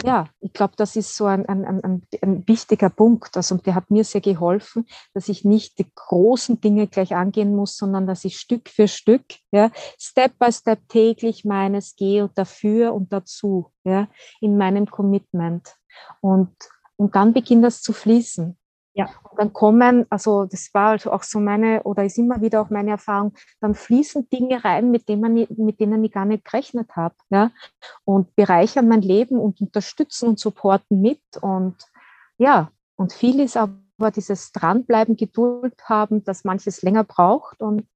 ja, ich glaube, das ist so ein, ein, ein, ein, wichtiger Punkt. Also, der hat mir sehr geholfen, dass ich nicht die großen Dinge gleich angehen muss, sondern dass ich Stück für Stück, ja, Step by Step täglich meines gehe und dafür und dazu, ja, in meinem Commitment. Und, und dann beginnt das zu fließen. Ja. Und dann kommen, also das war also auch so meine, oder ist immer wieder auch meine Erfahrung, dann fließen Dinge rein, mit denen, man, mit denen ich gar nicht gerechnet habe. Ja? Und bereichern mein Leben und unterstützen und supporten mit. Und ja, und viel ist aber dieses Dranbleiben, Geduld haben, dass manches länger braucht. Und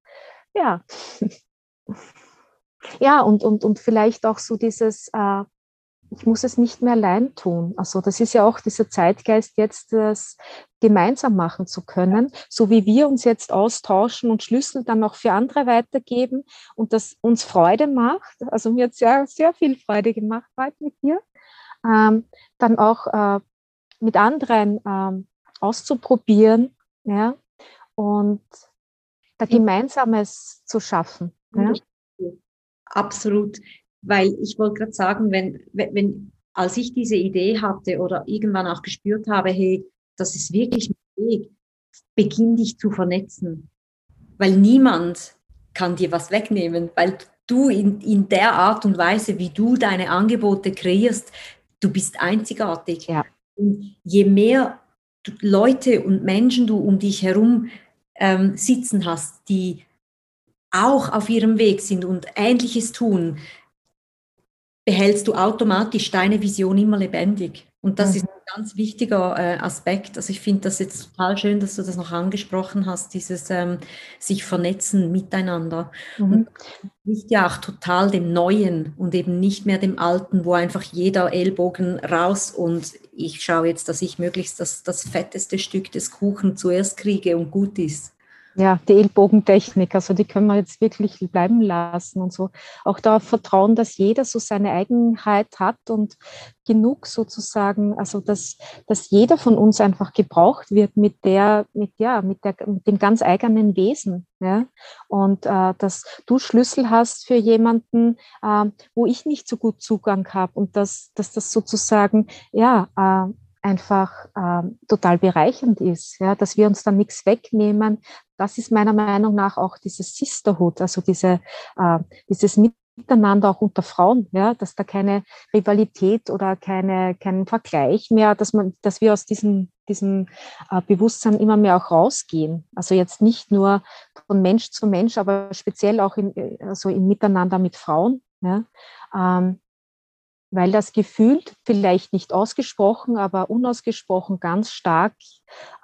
ja. [laughs] ja, und, und, und vielleicht auch so dieses, äh, ich muss es nicht mehr allein tun. Also das ist ja auch dieser Zeitgeist jetzt, das gemeinsam machen zu können, so wie wir uns jetzt austauschen und Schlüssel dann auch für andere weitergeben und das uns Freude macht. Also mir hat es sehr, sehr viel Freude gemacht heute mit dir. Ähm, dann auch äh, mit anderen ähm, auszuprobieren, ja, und da Gemeinsames zu schaffen. Ja?
Absolut weil ich wollte gerade sagen, wenn, wenn, als ich diese Idee hatte oder irgendwann auch gespürt habe, hey, das ist wirklich mein Weg, beginn dich zu vernetzen. Weil niemand kann dir was wegnehmen, weil du in, in der Art und Weise, wie du deine Angebote kreierst, du bist einzigartig. Ja. Und je mehr Leute und Menschen du um dich herum ähm, sitzen hast, die auch auf ihrem Weg sind und Ähnliches tun, behältst du automatisch deine Vision immer lebendig. Und das mhm. ist ein ganz wichtiger äh, Aspekt. Also ich finde das jetzt total schön, dass du das noch angesprochen hast, dieses ähm, sich vernetzen miteinander. Mhm. Und nicht ja auch total dem Neuen und eben nicht mehr dem Alten, wo einfach jeder Ellbogen raus und ich schaue jetzt, dass ich möglichst das, das fetteste Stück des Kuchen zuerst kriege und gut ist.
Ja, die Ellbogentechnik, also die können wir jetzt wirklich bleiben lassen und so. Auch darauf vertrauen, dass jeder so seine Eigenheit hat und genug sozusagen, also dass, dass jeder von uns einfach gebraucht wird mit der, mit ja, mit der, mit dem ganz eigenen Wesen. Ja? Und äh, dass du Schlüssel hast für jemanden, äh, wo ich nicht so gut Zugang habe und dass, dass das sozusagen ja äh, einfach ähm, total bereichernd ist, ja, dass wir uns dann nichts wegnehmen. Das ist meiner Meinung nach auch dieses Sisterhood, also diese, äh, dieses Miteinander auch unter Frauen, ja, dass da keine Rivalität oder keine, kein Vergleich mehr, dass man, dass wir aus diesem, diesem äh, Bewusstsein immer mehr auch rausgehen. Also jetzt nicht nur von Mensch zu Mensch, aber speziell auch in, also im Miteinander mit Frauen. Ja. Ähm, weil das gefühlt vielleicht nicht ausgesprochen, aber unausgesprochen ganz stark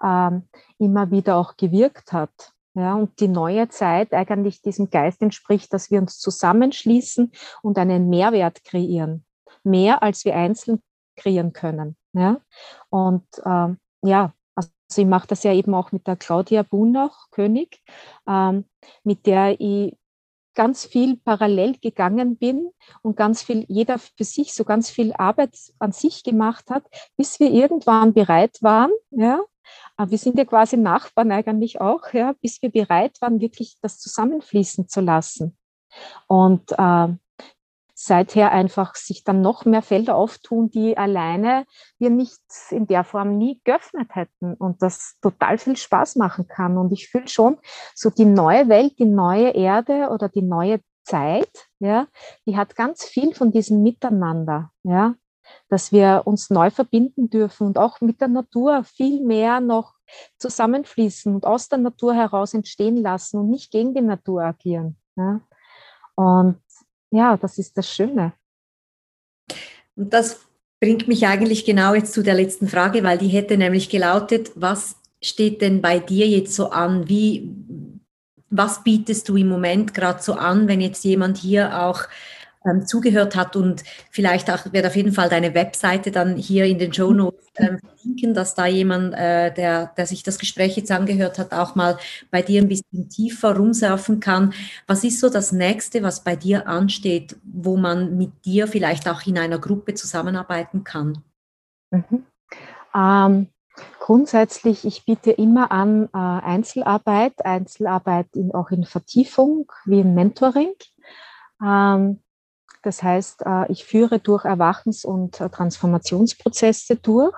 ähm, immer wieder auch gewirkt hat. Ja, und die neue Zeit eigentlich diesem Geist entspricht, dass wir uns zusammenschließen und einen Mehrwert kreieren. Mehr als wir einzeln kreieren können. Ja? Und ähm, ja, also ich mache das ja eben auch mit der Claudia Bunach, König, ähm, mit der ich ganz viel parallel gegangen bin und ganz viel, jeder für sich so ganz viel Arbeit an sich gemacht hat, bis wir irgendwann bereit waren, ja, wir sind ja quasi Nachbarn eigentlich auch, ja, bis wir bereit waren, wirklich das zusammenfließen zu lassen. Und äh, seither einfach sich dann noch mehr Felder auftun, die alleine wir nicht in der Form nie geöffnet hätten und das total viel Spaß machen kann. Und ich fühle schon, so die neue Welt, die neue Erde oder die neue Zeit, ja, die hat ganz viel von diesem Miteinander, ja, dass wir uns neu verbinden dürfen und auch mit der Natur viel mehr noch zusammenfließen und aus der Natur heraus entstehen lassen und nicht gegen die Natur agieren. Ja. Und ja, das ist das Schöne.
Und das bringt mich eigentlich genau jetzt zu der letzten Frage, weil die hätte nämlich gelautet, was steht denn bei dir jetzt so an? Wie, was bietest du im Moment gerade so an, wenn jetzt jemand hier auch ähm, zugehört hat und vielleicht auch wird auf jeden Fall deine Webseite dann hier in den Show Notes ähm, verlinken, dass da jemand, äh, der, der sich das Gespräch jetzt angehört hat, auch mal bei dir ein bisschen tiefer rumsurfen kann. Was ist so das nächste, was bei dir ansteht, wo man mit dir vielleicht auch in einer Gruppe zusammenarbeiten kann?
Mhm. Ähm, grundsätzlich, ich biete immer an äh, Einzelarbeit, Einzelarbeit in, auch in Vertiefung, wie im Mentoring. Ähm, das heißt, äh, ich führe durch Erwachens- und äh, Transformationsprozesse durch.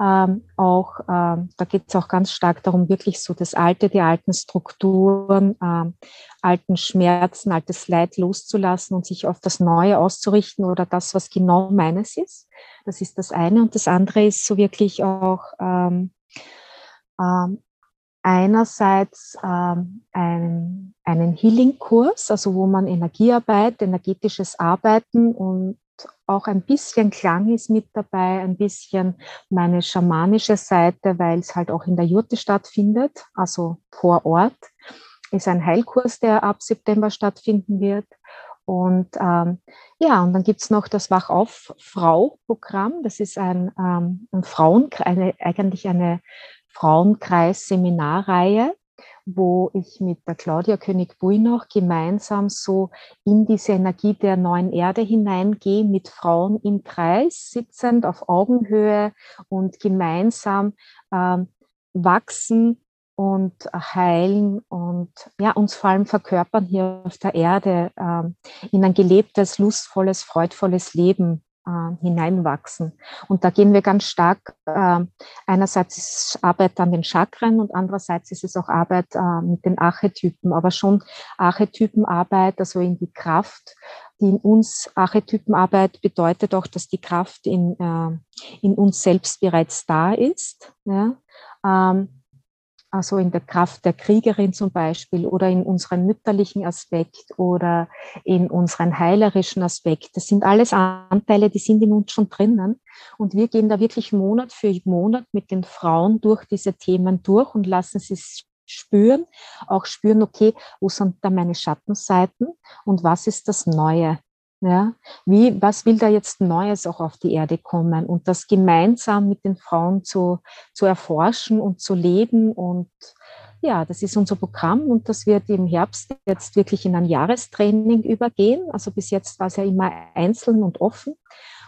Ähm, auch, ähm, da geht es auch ganz stark darum, wirklich so das Alte, die alten Strukturen, ähm, alten Schmerzen, altes Leid loszulassen und sich auf das Neue auszurichten oder das, was genau meines ist. Das ist das eine. Und das andere ist so wirklich auch einerseits ähm, einen, einen Healing-Kurs, also wo man Energiearbeit, energetisches Arbeiten und auch ein bisschen Klang ist mit dabei, ein bisschen meine schamanische Seite, weil es halt auch in der Jurte stattfindet, also vor Ort. Ist ein Heilkurs, der ab September stattfinden wird. Und ähm, ja, und dann gibt's noch das Wach-auf-Frau-Programm. Das ist ein, ähm, ein Frauen, eine, eigentlich eine Frauenkreis-Seminarreihe, wo ich mit der Claudia König-Buinoch gemeinsam so in diese Energie der neuen Erde hineingehe, mit Frauen im Kreis sitzend auf Augenhöhe und gemeinsam ähm, wachsen und heilen und ja, uns vor allem verkörpern hier auf der Erde ähm, in ein gelebtes, lustvolles, freudvolles Leben äh, hineinwachsen. Und da gehen wir ganz stark, äh, einerseits ist Arbeit an den Chakren und andererseits ist es auch Arbeit äh, mit den Archetypen, aber schon Archetypenarbeit, also in die Kraft, die in uns Archetypenarbeit bedeutet auch, dass die Kraft in, äh, in uns selbst bereits da ist. Ja? Ähm, also in der Kraft der Kriegerin zum Beispiel oder in unserem mütterlichen Aspekt oder in unseren heilerischen Aspekt. Das sind alles Anteile, die sind in uns schon drinnen. Und wir gehen da wirklich Monat für Monat mit den Frauen durch diese Themen durch und lassen sie spüren, auch spüren, okay, wo sind da meine Schattenseiten und was ist das Neue? Ja, wie, was will da jetzt Neues auch auf die Erde kommen und das gemeinsam mit den Frauen zu, zu erforschen und zu leben und ja, das ist unser Programm und das wird im Herbst jetzt wirklich in ein Jahrestraining übergehen. Also bis jetzt war es ja immer einzeln und offen.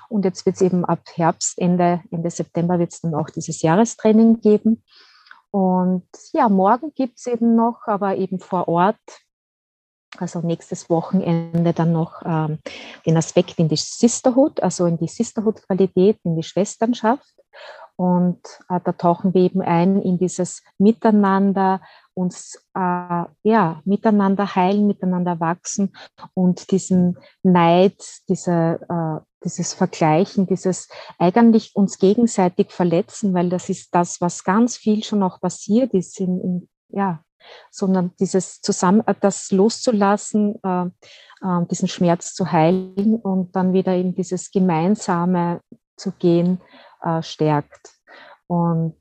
Und jetzt wird es eben ab Herbst, Ende, Ende September wird es dann auch dieses Jahrestraining geben. Und ja, morgen gibt es eben noch, aber eben vor Ort also nächstes Wochenende dann noch ähm, den Aspekt in die Sisterhood, also in die Sisterhood-Qualität, in die Schwesternschaft. Und äh, da tauchen wir eben ein in dieses Miteinander, uns äh, ja miteinander heilen, miteinander wachsen und diesen Neid, diese, äh, dieses Vergleichen, dieses eigentlich uns gegenseitig verletzen, weil das ist das, was ganz viel schon auch passiert ist in, in ja, sondern dieses zusammen, äh, das loszulassen, äh, äh, diesen Schmerz zu heilen und dann wieder in dieses Gemeinsame zu gehen, äh, stärkt. Und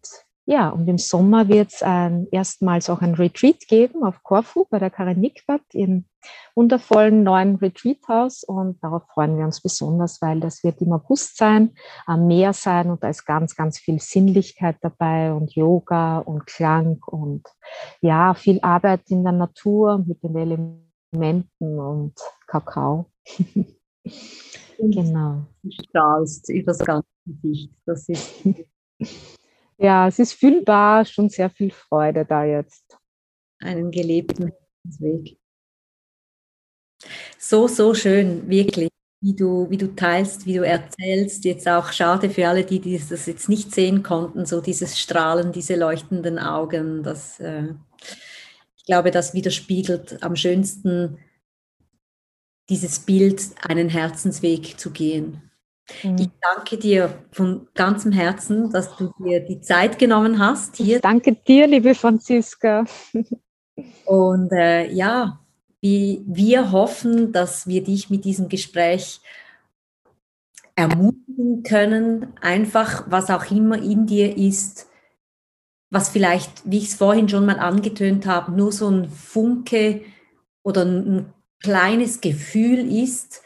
ja, und im Sommer wird es ein, erstmals auch ein Retreat geben auf Korfu bei der Karin Nickbad im wundervollen neuen Retreat-Haus. Und darauf freuen wir uns besonders, weil das wird im August sein, am Meer sein und da ist ganz, ganz viel Sinnlichkeit dabei und Yoga und Klang und ja, viel Arbeit in der Natur mit den Elementen und Kakao. [laughs]
genau. Du strahlst über das ganze Gesicht. Das ist [laughs]
ja, es ist fühlbar, schon sehr viel Freude da jetzt.
Einen gelebten Weg. So, so schön, wirklich, wie du, wie du teilst, wie du erzählst. Jetzt auch schade für alle, die, das jetzt nicht sehen konnten, so dieses Strahlen, diese leuchtenden Augen. Das, äh, ich glaube, das widerspiegelt am schönsten dieses Bild, einen Herzensweg zu gehen. Mhm. Ich danke dir von ganzem Herzen, dass du dir die Zeit genommen hast.
Hier. Ich danke dir, liebe Franziska.
Und äh, ja, wie, wir hoffen, dass wir dich mit diesem Gespräch ermutigen können, einfach was auch immer in dir ist, was vielleicht, wie ich es vorhin schon mal angetönt habe, nur so ein Funke oder ein kleines Gefühl ist,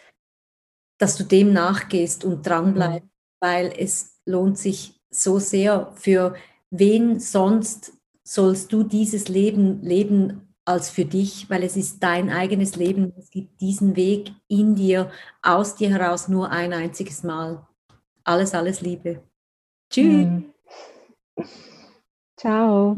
dass du dem nachgehst und dranbleibst, mhm. weil es lohnt sich so sehr. Für wen sonst sollst du dieses Leben leben als für dich, weil es ist dein eigenes Leben. Es gibt diesen Weg in dir, aus dir heraus nur ein einziges Mal. Alles, alles Liebe. Tschüss. Mhm.
Ciao.